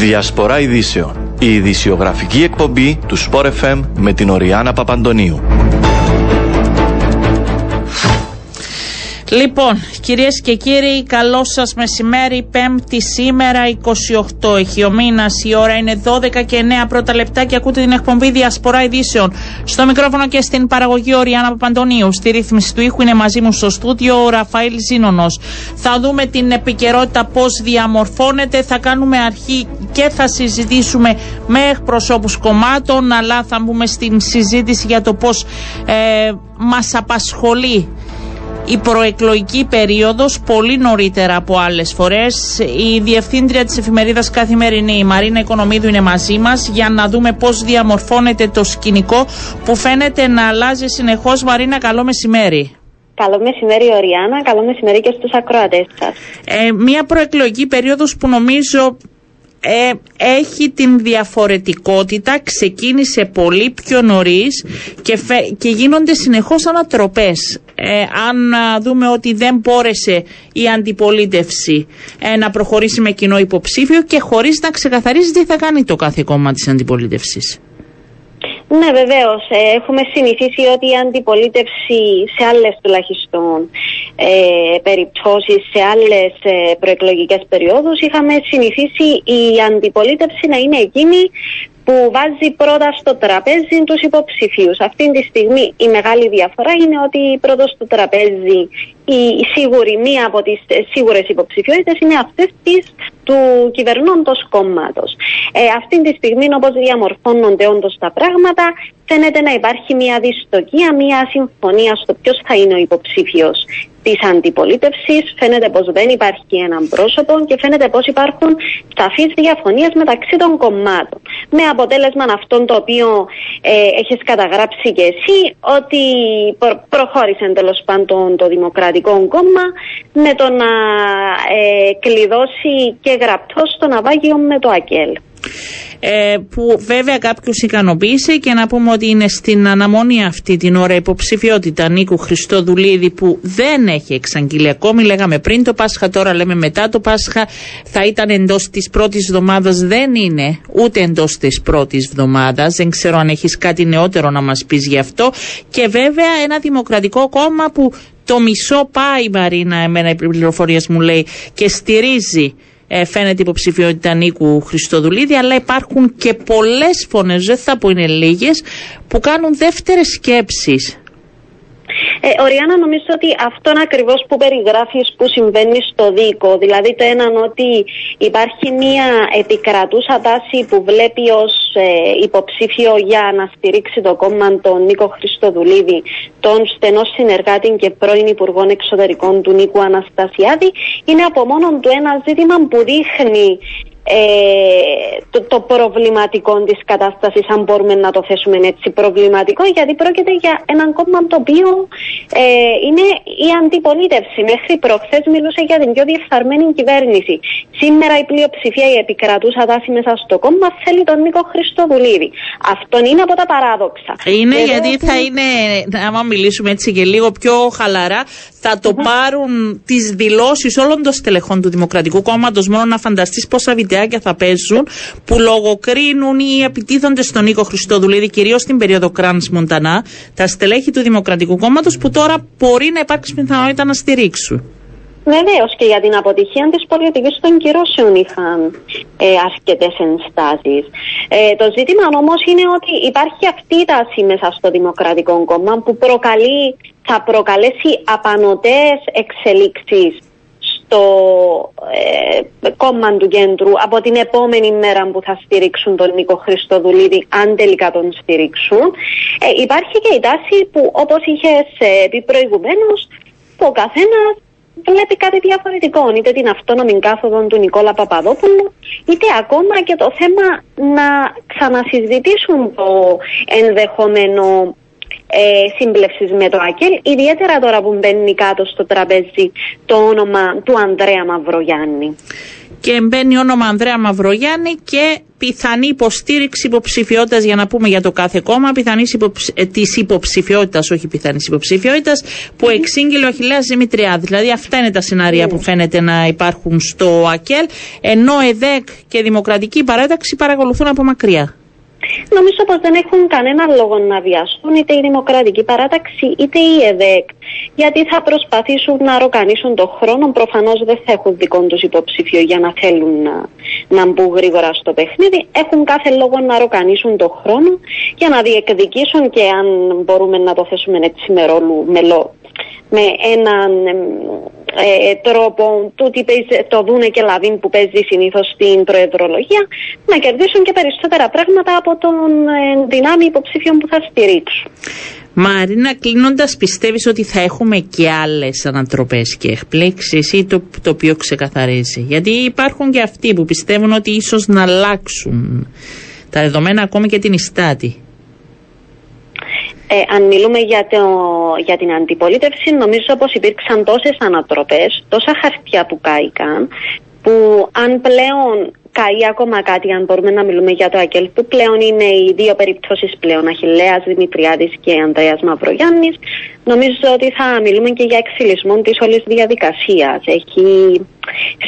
Διασπορά ειδήσεων. Η ειδησιογραφική εκπομπή του Sport FM με την Οριάνα Παπαντονίου. Λοιπόν, κυρίες και κύριοι, καλό σας μεσημέρι, πέμπτη σήμερα, 28 έχει ο μήνας, η ώρα είναι 12 και 9 πρώτα λεπτά και ακούτε την εκπομπή Διασπορά Ειδήσεων. Στο μικρόφωνο και στην παραγωγή ο Ριάννα Παπαντονίου, στη ρύθμιση του ήχου είναι μαζί μου στο στούτιο ο Ραφαήλ Ζήνονος. Θα δούμε την επικαιρότητα πώς διαμορφώνεται, θα κάνουμε αρχή και θα συζητήσουμε με εκπροσώπους κομμάτων, αλλά θα μπούμε στην συζήτηση για το πώς ε, μας απασχολεί η προεκλογική περίοδος πολύ νωρίτερα από άλλες φορές. Η διευθύντρια της εφημερίδας Καθημερινή, η Μαρίνα Οικονομίδου είναι μαζί μας για να δούμε πώς διαμορφώνεται το σκηνικό που φαίνεται να αλλάζει συνεχώς. Μαρίνα, καλό μεσημέρι. Καλό μεσημέρι, Οριάννα. Καλό μεσημέρι και στους ακροατές σας. Ε, μια προεκλογική περίοδος που νομίζω ε, έχει την διαφορετικότητα, ξεκίνησε πολύ πιο νωρίς και, και γίνονται συνεχώς ανατροπές. Ε, αν δούμε ότι δεν μπόρεσε η αντιπολίτευση ε, να προχωρήσει με κοινό υποψήφιο και χωρίς να ξεκαθαρίζει τι θα κάνει το κάθε κόμμα της αντιπολίτευσης. Ναι, βεβαίως. Ε, έχουμε συνηθίσει ότι η αντιπολίτευση σε άλλες τουλάχιστον ε, περιπτώσεις, σε άλλες ε, προεκλογικές περιόδους, είχαμε συνηθίσει η αντιπολίτευση να είναι εκείνη που βάζει πρώτα στο τραπέζι τους υποψηφίους. Αυτή τη στιγμή η μεγάλη διαφορά είναι ότι πρώτος στο τραπέζι η σίγουρη, μία από τις ε, σίγουρες υποψηφιότητες είναι αυτές της του κυβερνώντος κόμματος. Ε, αυτή τη στιγμή όπως διαμορφώνονται όντως τα πράγματα φαίνεται να υπάρχει μια δυστοκία, μια συμφωνία στο ποιος θα είναι ο υποψήφιος της αντιπολίτευσης. Φαίνεται πως δεν υπάρχει έναν πρόσωπο και φαίνεται πως υπάρχουν σαφείς διαφωνίες μεταξύ των κομμάτων. Με αποτέλεσμα αυτόν το οποίο ε, έχεις καταγράψει και εσύ, ότι προχώρησε τέλος πάντων το Δημοκρατικό Κόμμα με το να ε, κλειδώσει και γραπτός στο ναυάγιο με το ΑΚΕΛ ε, που βέβαια κάποιους ικανοποίησε και να πούμε ότι είναι στην αναμονή αυτή την ώρα υποψηφιότητα Νίκου Χριστόδουλίδη που δεν έχει εξαγγείλει ακόμη. Λέγαμε πριν το Πάσχα, τώρα λέμε μετά το Πάσχα. Θα ήταν εντός της πρώτης εβδομάδας, δεν είναι ούτε εντός της πρώτης εβδομάδας. Δεν ξέρω αν έχεις κάτι νεότερο να μας πεις γι' αυτό. Και βέβαια ένα δημοκρατικό κόμμα που το μισό πάει, Μαρίνα, εμένα οι πληροφορίε μου λέει, και στηρίζει ε, φαίνεται υποψηφιότητα Νίκου Χριστοδουλίδη, αλλά υπάρχουν και πολλές φωνές, δεν θα πω είναι λίγες, που κάνουν δεύτερες σκέψεις. Ε, Οριάννα, νομίζω ότι αυτόν ακριβώς που περιγράφεις που συμβαίνει στο δίκο, δηλαδή το έναν ότι υπάρχει μια επικρατούσα τάση που βλέπει ως ε, υποψήφιο για να στηρίξει το κόμμα τον Νίκο Χριστοδουλίδη, τον στενό συνεργάτη και πρώην Υπουργών Εξωτερικών του Νίκου Αναστασιάδη, είναι από μόνο του ένα ζήτημα που δείχνει ε, το, το προβληματικό της κατάστασης, αν μπορούμε να το θέσουμε έτσι προβληματικό, γιατί πρόκειται για έναν κόμμα το οποίο ε, είναι η αντιπολίτευση. Μέχρι προχθές μιλούσε για την πιο διεφθαρμένη κυβέρνηση. Σήμερα η πλειοψηφία, η επικρατούσα τάση μέσα στο κόμμα θέλει τον Νίκο Χριστοδουλίδη. Αυτό είναι από τα παράδοξα. Είναι γιατί θα είναι, άμα μιλήσουμε έτσι και λίγο πιο χαλαρά, θα το πάρουν τις δηλώσεις όλων των στελεχών του Δημοκρατικού Κόμματος. Μόνο να φανταστείς πόσα βιντεάκια θα παίζουν που λογοκρίνουν ή επιτίθονται στον Νίκο Χριστόδουλίδη, κυρίως στην περίοδο Κράν Μοντανά, τα στελέχη του Δημοκρατικού Κόμματος που τώρα μπορεί να υπάρξει πιθανότητα να στηρίξουν. Βεβαίω και για την αποτυχία της πολιτικής των κυρώσεων είχαν ε, αρκετές ενστάσεις. Ε, το ζήτημα όμως είναι ότι υπάρχει αυτή η τάση μέσα στο Δημοκρατικό Κόμμα που προκαλεί, θα προκαλέσει απανοτές εξελίξεις στο ε, κόμμα του κέντρου από την επόμενη μέρα που θα στηρίξουν τον Νίκο Χριστοδουλίδη, αν τελικά τον στηρίξουν. Ε, υπάρχει και η τάση που όπως είχες ε, πει προηγουμένως, ο καθένας βλέπει κάτι διαφορετικό. Είτε την αυτόνομη κάθοδο του Νικόλα Παπαδόπουλου, είτε ακόμα και το θέμα να ξανασυζητήσουν το ενδεχόμενο ε, σύμπλευση με το ΑΚΕΛ, ιδιαίτερα τώρα που μπαίνει κάτω στο τραπέζι το όνομα του Ανδρέα Μαυρογιάννη. και μπαίνει όνομα Ανδρέα Μαυρογιάννη και πιθανή υποστήριξη υποψηφιότητας για να πούμε για το κάθε κόμμα, πιθανή υποψ... ε, της υποψηφιότητας, όχι πιθανής υποψηφιότητας, που εξήγηλε ο Αχηλέα Δημητριάδης. Δηλαδή, αυτά είναι τα σενάρια που φαίνεται να υπάρχουν στο ΑΚΕΛ, ενώ ΕΔΕΚ και Δημοκρατική Παράταξη παρακολουθούν από μακριά. Νομίζω πως δεν έχουν κανένα λόγο να βιαστούν είτε η Δημοκρατική Παράταξη είτε η ΕΔΕΚ γιατί θα προσπαθήσουν να ροκανίσουν τον χρόνο. Προφανώς δεν θα έχουν δικό τους υποψήφιο για να θέλουν να, να μπουν γρήγορα στο παιχνίδι. Έχουν κάθε λόγο να ροκανίσουν τον χρόνο για να διεκδικήσουν και αν μπορούμε να το θέσουμε έτσι με, ρόλου, με έναν ε, τρόπο τούτη το δούνε και λαβίν που παίζει συνήθως στην προεδρολογία να κερδίσουν και περισσότερα πράγματα από τον ε, δυνάμει υποψήφιων που θα στηρίξουν. Μαρίνα, κλείνοντας, πιστεύεις ότι θα έχουμε και άλλες ανατροπές και εκπλήξεις ή το, το οποίο ξεκαθαρίζει; Γιατί υπάρχουν και αυτοί που πιστεύουν ότι ίσως να αλλάξουν τα δεδομένα ακόμη και την Ιστάτη. Ε, αν μιλούμε για, το, για την αντιπολίτευση, νομίζω πως υπήρξαν τόσες ανατροπές, τόσα χαρτιά που κάηκαν, που αν πλέον καεί ακόμα κάτι, αν μπορούμε να μιλούμε για το ΑΚΕΛ, που πλέον είναι οι δύο περιπτώσεις πλέον, Αχιλέας Δημητριάδης και Ανδρέας Μαυρογιάννης, νομίζω ότι θα μιλούμε και για εξυλισμό της όλης διαδικασίας. Έχει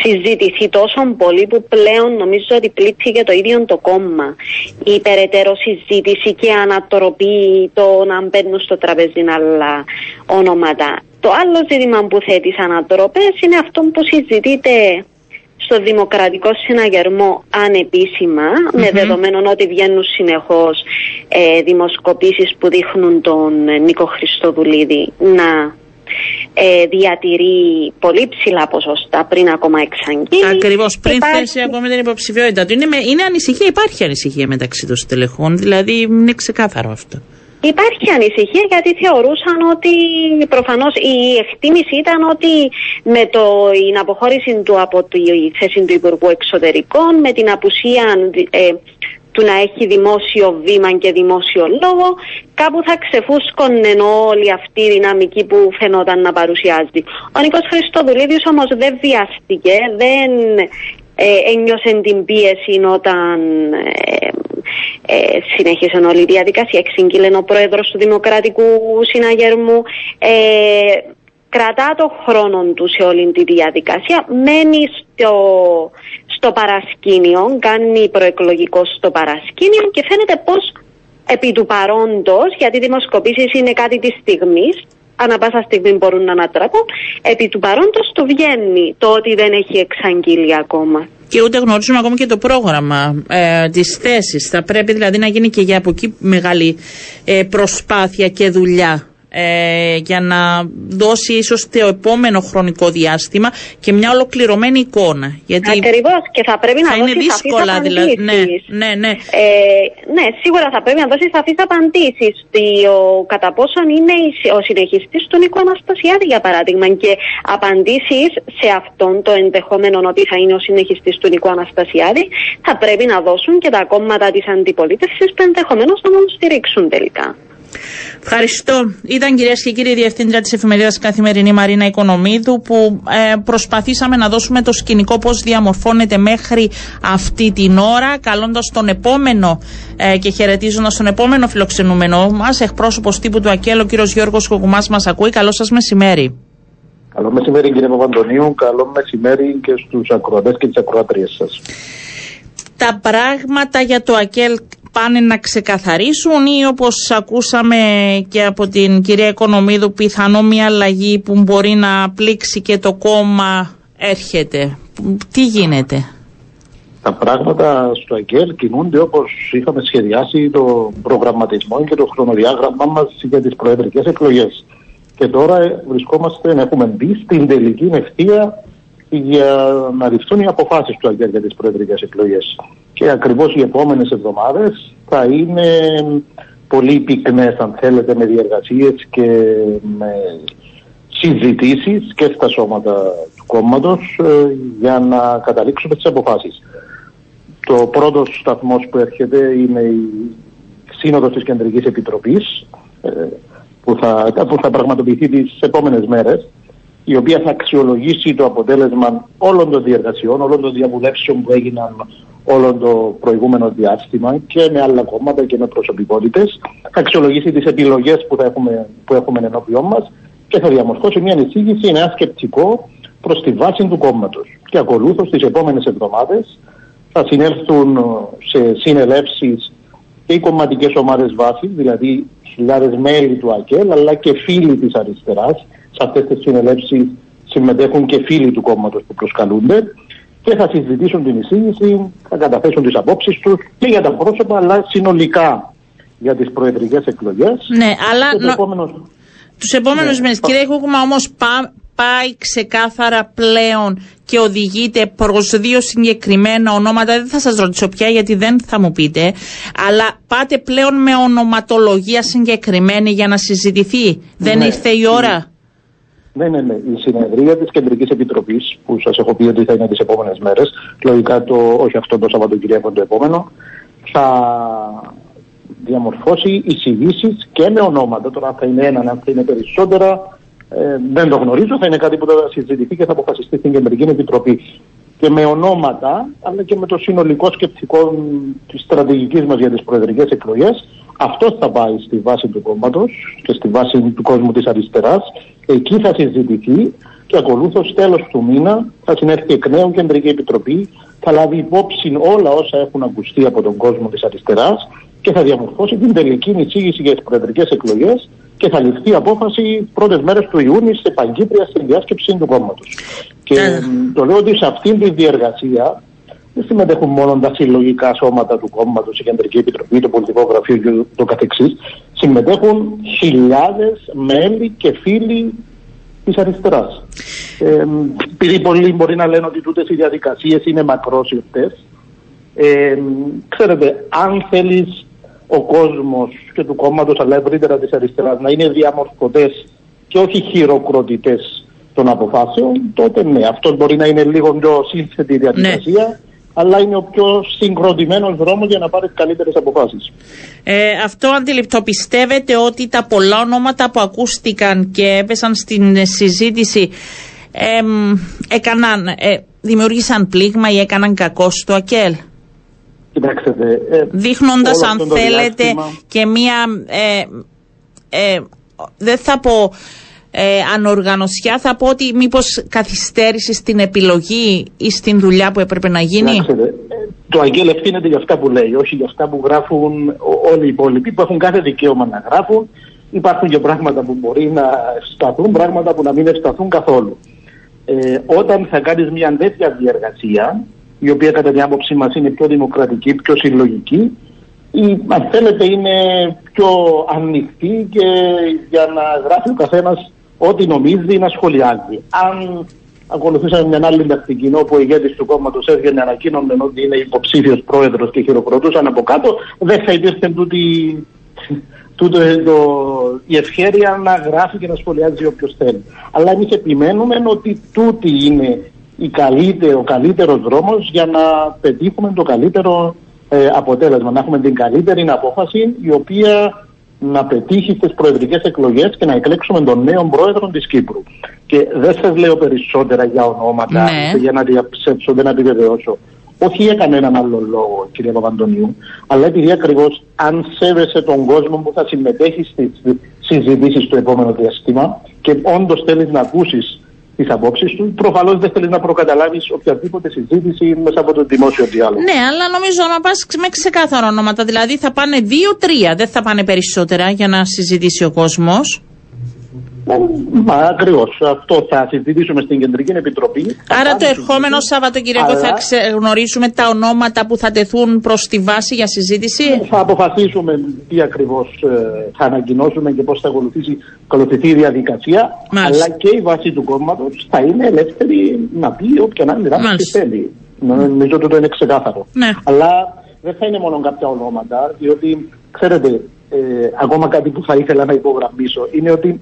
συζητηθεί τόσο πολύ που πλέον νομίζω ότι πλήττει το ίδιο το κόμμα. Η περαιτέρω συζήτηση και ανατροπή το να μπαίνουν στο τραπέζι άλλα ονόματα. Το άλλο ζήτημα που θέτει ανατροπές είναι αυτό που συζητείται στο δημοκρατικό συναγερμό με δεδομένο ότι βγαίνουν συνεχώς ε, δημοσκοπήσεις που δείχνουν τον Νίκο Χριστοδουλίδη να ε, διατηρεί πολύ ψηλά ποσοστά πριν ακόμα εξαγγείλει. Ακριβώς πριν υπάρχει... θέσει ακόμη την υποψηφιότητα του. Είναι, είναι ανησυχία, υπάρχει ανησυχία μεταξύ των στελεχών, δηλαδή είναι ξεκάθαρο αυτό. Υπάρχει ανησυχία γιατί θεωρούσαν ότι προφανώς η εκτίμηση ήταν ότι με το, την αποχώρηση του από τη θέση του Υπουργού Εξωτερικών, με την απουσία ε, του να έχει δημόσιο βήμα και δημόσιο λόγο, κάπου θα ξεφούσκωνε όλη αυτή η δυναμική που φαινόταν να παρουσιάζει. Ο Νίκος Χριστοδουλίδης όμως δεν βιάστηκε, δεν ε, ένιωσε την πίεση όταν ε, ε, συνέχισε όλη η διαδικασία. Εξήγηλε ο πρόεδρος του Δημοκρατικού Συναγερμού. Ε, κρατά το χρόνο του σε όλη τη διαδικασία, μένει στο, στο παρασκήνιο, κάνει προεκλογικό στο παρασκήνιο και φαίνεται πως επί του παρόντος, γιατί οι δημοσκοπήσεις είναι κάτι της στιγμής, ανά πάσα στιγμή μπορούν να ανατραπούν, επί του παρόντος το βγαίνει το ότι δεν έχει εξαγγείλει ακόμα. Και ούτε γνωρίζουμε ακόμα και το πρόγραμμα ε, της θέσης. Θα πρέπει δηλαδή να γίνει και για από εκεί μεγάλη ε, προσπάθεια και δουλειά ε, για να δώσει ίσως το επόμενο χρονικό διάστημα και μια ολοκληρωμένη εικόνα. Γιατί Ακριβώς και θα πρέπει να θα είναι δύσκολα δηλαδή. Ναι, ναι, ναι. Ε, ναι, σίγουρα θα πρέπει να δώσεις σαφείς απαντήσεις ο, κατά πόσον είναι ο συνεχιστής του Νίκο Αναστασιάδη για παράδειγμα και απαντήσεις σε αυτόν το ενδεχόμενο ότι θα είναι ο συνεχιστής του Νίκο Αναστασιάδη θα πρέπει να δώσουν και τα κόμματα της αντιπολίτευσης που ενδεχομένως να τον στηρίξουν τελικά. Ευχαριστώ. Ήταν κυρίες και κύριοι Διευθύντρια της Εφημερίδας Καθημερινή Μαρίνα Οικονομίδου που ε, προσπαθήσαμε να δώσουμε το σκηνικό πώς διαμορφώνεται μέχρι αυτή την ώρα, καλώντας τον επόμενο ε, και χαιρετίζοντας τον επόμενο φιλοξενούμενό μας, εκπρόσωπος τύπου του ΑΚΕΛ, κύριος Γιώργος Κογουμά, μας ακούει. Καλό σας μεσημέρι. Καλό μεσημέρι κύριε Παπαντονίου, καλό μεσημέρι και στους ακροατές και τις ακροατρίες σας. Τα πράγματα για το ΑΚΕΛ πάνε να ξεκαθαρίσουν ή όπως ακούσαμε και από την κυρία Οικονομίδου πιθανό μια αλλαγή που μπορεί να πλήξει και το κόμμα έρχεται. Τι γίνεται; Τα πράγματα στο ΑΚΕΛ κινούνται όπως είχαμε σχεδιάσει το προγραμματισμό και το χρονοδιάγραμμά μας για τις προεδρικές εκλογές. Και τώρα βρισκόμαστε, έχουμε μπει στην τελική ευθεία για να ληφθούν οι αποφάσεις του ΑΚΕΛ για τις προεδρικές εκλογές και ακριβώς οι επόμενες εβδομάδες θα είναι πολύ πυκνές αν θέλετε με διεργασίες και με συζητήσεις και στα σώματα του κόμματος ε, για να καταλήξουμε τις αποφάσεις. Το πρώτος σταθμός που έρχεται είναι η σύνοδος της Κεντρικής Επιτροπής ε, που θα, που θα πραγματοποιηθεί τις επόμενες μέρες η οποία θα αξιολογήσει το αποτέλεσμα όλων των διεργασιών, όλων των διαβουλεύσεων που έγιναν όλο το προηγούμενο διάστημα και με άλλα κόμματα και με προσωπικότητες. Θα αξιολογήσει τις επιλογές που, θα έχουμε, που έχουμε ενώπιόν μας και θα διαμορφώσει μια εισήγηση, ένα σκεπτικό προς τη βάση του κόμματος. Και ακολούθως τις επόμενες εβδομάδες θα συνέλθουν σε συνελεύσεις και οι κομματικές ομάδες βάσης, δηλαδή χιλιάδες μέλη του ΑΚΕΛ, αλλά και φίλοι της αριστεράς. Σε αυτές τις συνελεύσεις συμμετέχουν και φίλοι του κόμματος που προσκαλούνται και θα συζητήσουν την εισήγηση, θα καταθέσουν τις απόψεις τους και για τα πρόσωπα, αλλά συνολικά για τις προεδρικές εκλογές. Ναι, αλλά... Το επόμενο... Τους επόμενους ναι. μήνες, κύριε Κούκουμα, όμως πά, πάει ξεκάθαρα πλέον και οδηγείται προς δύο συγκεκριμένα ονόματα. Δεν θα σας ρωτήσω πια γιατί δεν θα μου πείτε. Αλλά πάτε πλέον με ονοματολογία συγκεκριμένη για να συζητηθεί. Δεν ναι, ήρθε η ώρα. Ναι, ναι, ναι. Η συνεδρία της Κεντρικής Επιτροπής, που σας έχω πει ότι θα είναι τις επόμενες μέρες, λογικά το, όχι αυτό το Σαββατοκυριακό το επόμενο, θα διαμορφώσει εισηγήσεις και με ονόματα. Τώρα, αν θα είναι ένα, αν θα είναι περισσότερα, ε, δεν το γνωρίζω. Θα είναι κάτι που θα συζητηθεί και θα αποφασιστεί στην Κεντρική Επιτροπή. Και με ονόματα, αλλά και με το συνολικό σκεπτικό της στρατηγικής μας για τις προεδρικές εκλογές, αυτός θα πάει στη βάση του κόμματος και στη βάση του κόσμου της αριστεράς. Εκεί θα συζητηθεί και ακολούθως τέλος του μήνα θα συνέρθει εκ νέου Κεντρική Επιτροπή, θα λάβει υπόψη όλα όσα έχουν ακουστεί από τον κόσμο της αριστεράς και θα διαμορφώσει την τελική εισήγηση για τις προεδρικές εκλογές και θα ληφθεί απόφαση πρώτες μέρες του Ιούνιου σε Παγκύπρια στην διάσκεψη του κόμματος. Και ε. το λέω ότι σε αυτήν τη διεργασία δεν συμμετέχουν μόνο τα συλλογικά σώματα του κόμματος, η Κεντρική Επιτροπή, το Πολιτικό Γραφείο και το καθεξής. Συμμετέχουν χιλιάδες μέλη και φίλοι της αριστεράς. Ε, επειδή πολλοί μπορεί να λένε ότι τούτες οι διαδικασίες είναι μακρόσυρτες, ε, ξέρετε, αν θέλεις ο κόσμος και του κόμματος, αλλά ευρύτερα της αριστεράς, να είναι διαμορφωτές και όχι χειροκροτητές των αποφάσεων, τότε ναι, αυτός μπορεί να είναι λίγο πιο σύνθετη διαδικασία. Ναι αλλά είναι ο πιο συγκροτημένος δρόμος για να πάρει καλύτερες αποφάσεις. Ε, αυτό αντιληπτό. Πιστεύετε ότι τα πολλά ονόματα που ακούστηκαν και έπεσαν στην συζήτηση ε, έκαναν, ε, δημιούργησαν πλήγμα ή έκαναν κακό στο ΑΚΕΛ; Κοιτάξτε, ε, Δείχνοντας αν θέλετε και μία, ε, ε, δεν θα πω ε, ανοργανωσιά, θα πω ότι μήπως καθυστέρησες στην επιλογή ή στην δουλειά που έπρεπε να γίνει; Ε, το Αγγέλ ευθύνεται για αυτά που λέει, όχι για αυτά που γράφουν όλοι οι υπόλοιποι που έχουν κάθε δικαίωμα να γράφουν. Υπάρχουν και πράγματα που μπορεί να σταθούν, πράγματα που να μην ευσταθούν καθόλου. Ε, όταν θα κάνεις μια τέτοια διεργασία, η οποία κατά την άποψή μας είναι πιο δημοκρατική, πιο συλλογική, ή αν θέλετε είναι πιο ανοιχτή και για να γράφει ο καθένας ό,τι νομίζει να σχολιάζει. Αν ακολουθήσαμε μια άλλη τακτική όπου ο ηγέτης του κόμματος έβγαινε ανακοίνωνε ότι είναι υποψήφιος πρόεδρος και χειροκροτούσαν από κάτω, δεν θα υπήρχε τούτη, τούτο, το, η ευχαίρεια να γράφει και να σχολιάζει όποιος θέλει. Αλλά εμείς επιμένουμε ότι τούτη είναι η καλύτερη, ο καλύτερος δρόμος για να πετύχουμε το καλύτερο ε, αποτέλεσμα. Να έχουμε την καλύτερη απόφαση η οποία να πετύχει στι προεδρικές εκλογές και να εκλέξουμε τον νέο πρόεδρο της Κύπρου. Και δεν σας λέω περισσότερα για ονόματα, ναι. για να διαψεύσω, δεν να επιβεβαιώσω. Όχι για κανέναν άλλο λόγο, κύριε Παπαντονίου, αλλά επειδή ακριβώς αν σέβεσαι τον κόσμο που θα συμμετέχει στις συζητήσεις του επόμενο διαστήμα και όντως θέλεις να ακούσεις τις απόψεις του. Προφανώς δεν θέλεις να προκαταλάβεις οποιαδήποτε συζήτηση μέσα από το δημόσιο διάλογο. Ναι, αλλά νομίζω να πας με ξεκάθαρα ονόματα. Δηλαδή θα πάνε δύο-τρία, δεν θα πάνε περισσότερα για να συζητήσει ο κόσμος. Μα ακριβώς. Αυτό θα συζητήσουμε στην Κεντρική Επιτροπή. Άρα το ερχόμενο Σαββατοκύριακο αλλά... θα γνωρίσουμε τα ονόματα που θα τεθούν προς τη βάση για συζήτηση; Θα αποφασίσουμε τι ακριβώς ε, θα ανακοινώσουμε και πώς θα ακολουθήσει, ακολουθηθεί η διαδικασία. Μάλιστα. Αλλά και η βάση του κόμματος θα είναι ελεύθερη να πει όποια να είναι θέλει. Νομίζω ότι το είναι ξεκάθαρο. Ναι. Αλλά δεν θα είναι μόνο κάποια ονόματα, διότι ξέρετε, ε, ακόμα κάτι που θα ήθελα να υπογραμμίσω είναι ότι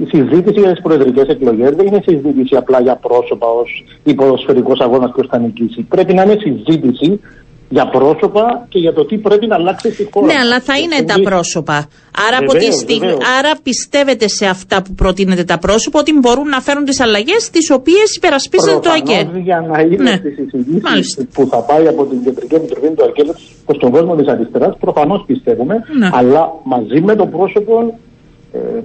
η συζήτηση για τις προεδρικές εκλογές δεν είναι συζήτηση απλά για πρόσωπα ως υποδοσφαιρικός αγώνας ποιο θα νικήσει. Πρέπει να είναι συζήτηση για πρόσωπα και για το τι πρέπει να αλλάξει στη χώρα. Ναι, αλλά θα είναι τα πρόσωπα. Άρα, από τη στιγμή, άρα πιστεύετε σε αυτά που προτείνετε τα πρόσωπα ότι μπορούν να φέρουν τις αλλαγές τις οποίες υπερασπίζεται το ΑΚΕ. Για να είναι ναι. στις συζητήσεις που θα πάει από την Κεντρική Επιτροπή του ΑΚΕ προς τον κόσμο της αριστεράς, προφανώς πιστεύουμε, ναι. αλλά μαζί με το πρόσωπο ε,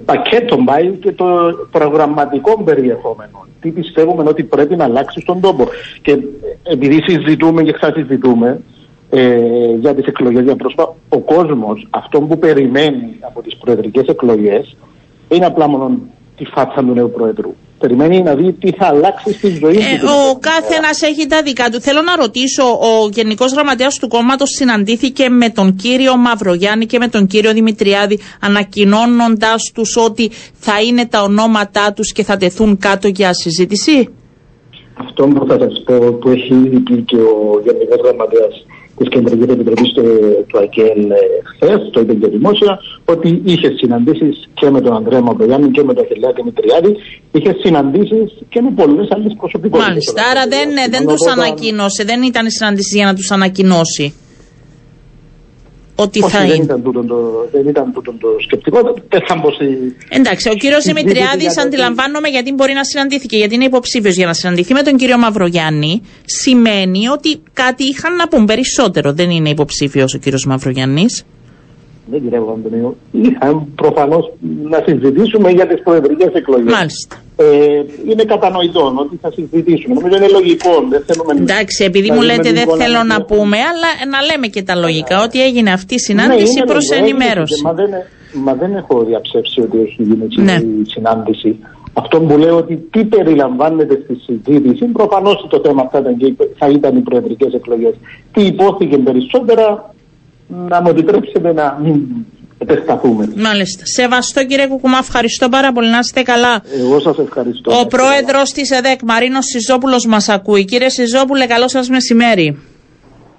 πακέτο πάει και το προγραμματικό περιεχόμενο. Τι πιστεύουμε ότι πρέπει να αλλάξει στον τόπο. Και ε, επειδή συζητούμε και θα συζητούμε, ε, για τις εκλογές για πρόσωπα, ο κόσμος αυτό που περιμένει από τις προεδρικές εκλογές είναι απλά μόνο τη φάτσα του νέου Πρόεδρου. Περιμένει να δει τι θα αλλάξει στη ζωή ε, του. Ο κάθε ένα έχει τα δικά του. Θέλω να ρωτήσω, ο Γενικός Γραμματέας του κόμματος συναντήθηκε με τον κύριο Μαυρογιάννη και με τον κύριο Δημητριάδη, ανακοινώνοντας τους ότι θα είναι τα ονόματά τους και θα τεθούν κάτω για συζήτηση; Αυτό που θα σας πω, που έχει ήδη πει και ο Γενικός Γραμματέας της Κεντρικής Επιτροπής του ΑΚΕΛ χθες, το είπε και δημόσια, ότι είχε συναντήσεις και με τον Ανδρέα Μαυρογιάννη και με τον Αχιλέα Μητριάδη, είχε συναντήσεις και με πολλές άλλες προσωπικότητες. Μάλιστα, άρα δεν, δεν τους ανακοίνωσε, δεν ήταν συναντήσει για να τους ανακοινώσει ότι Όχι, θα δεν είναι. Ήταν τούτο το, δεν ήταν τούτο το σκεπτικό. Δεν θα μπω στη... Εντάξει, ο κύριος Δημητριάδης αντιλαμβάνομαι γιατί μπορεί να συναντήθηκε, γιατί είναι υποψήφιος για να συναντηθεί με τον κύριο Μαυρογιάννη. Σημαίνει ότι κάτι είχαν να πούν περισσότερο. Δεν είναι υποψήφιος ο κύριος Μαυρογιάννης. Δεν κύριε Βαντονίου. Είχαν προφανώς να συζητήσουμε για τις προεδρικές εκλογές. Μάλιστα. Ε, είναι κατανοητό ότι θα συζητήσουμε. Νομίζω είναι λογικό. Δεν θέλουμε Εντάξει, επειδή μου λέτε δεν θέλω να πούμε, αλλά να λέμε και τα λογικά. Ότι έγινε αυτή η συνάντηση ναι, προς ενημέρωση. Μα δεν, μα δεν έχω διαψεύσει ότι έχει γίνει ναι. η συνάντηση. Αυτό που λέω ότι τι περιλαμβάνεται στη συζήτηση, προφανώς το θέμα θα ήταν, θα ήταν οι προεδρικές εκλογές. Τι υπόθηκε περισσότερα, να μου επιτρέψετε να μην επεκταθούμε. Μάλιστα. Σεβαστό κύριε Κουκουμά, ευχαριστώ πάρα πολύ. Να είστε καλά. Εγώ σας ευχαριστώ. Ο πρόεδρος της ΕΔΕΚ, Μαρίνος Σιζόπουλος, μας ακούει. Κύριε Σιζόπουλε, καλό σας μεσημέρι.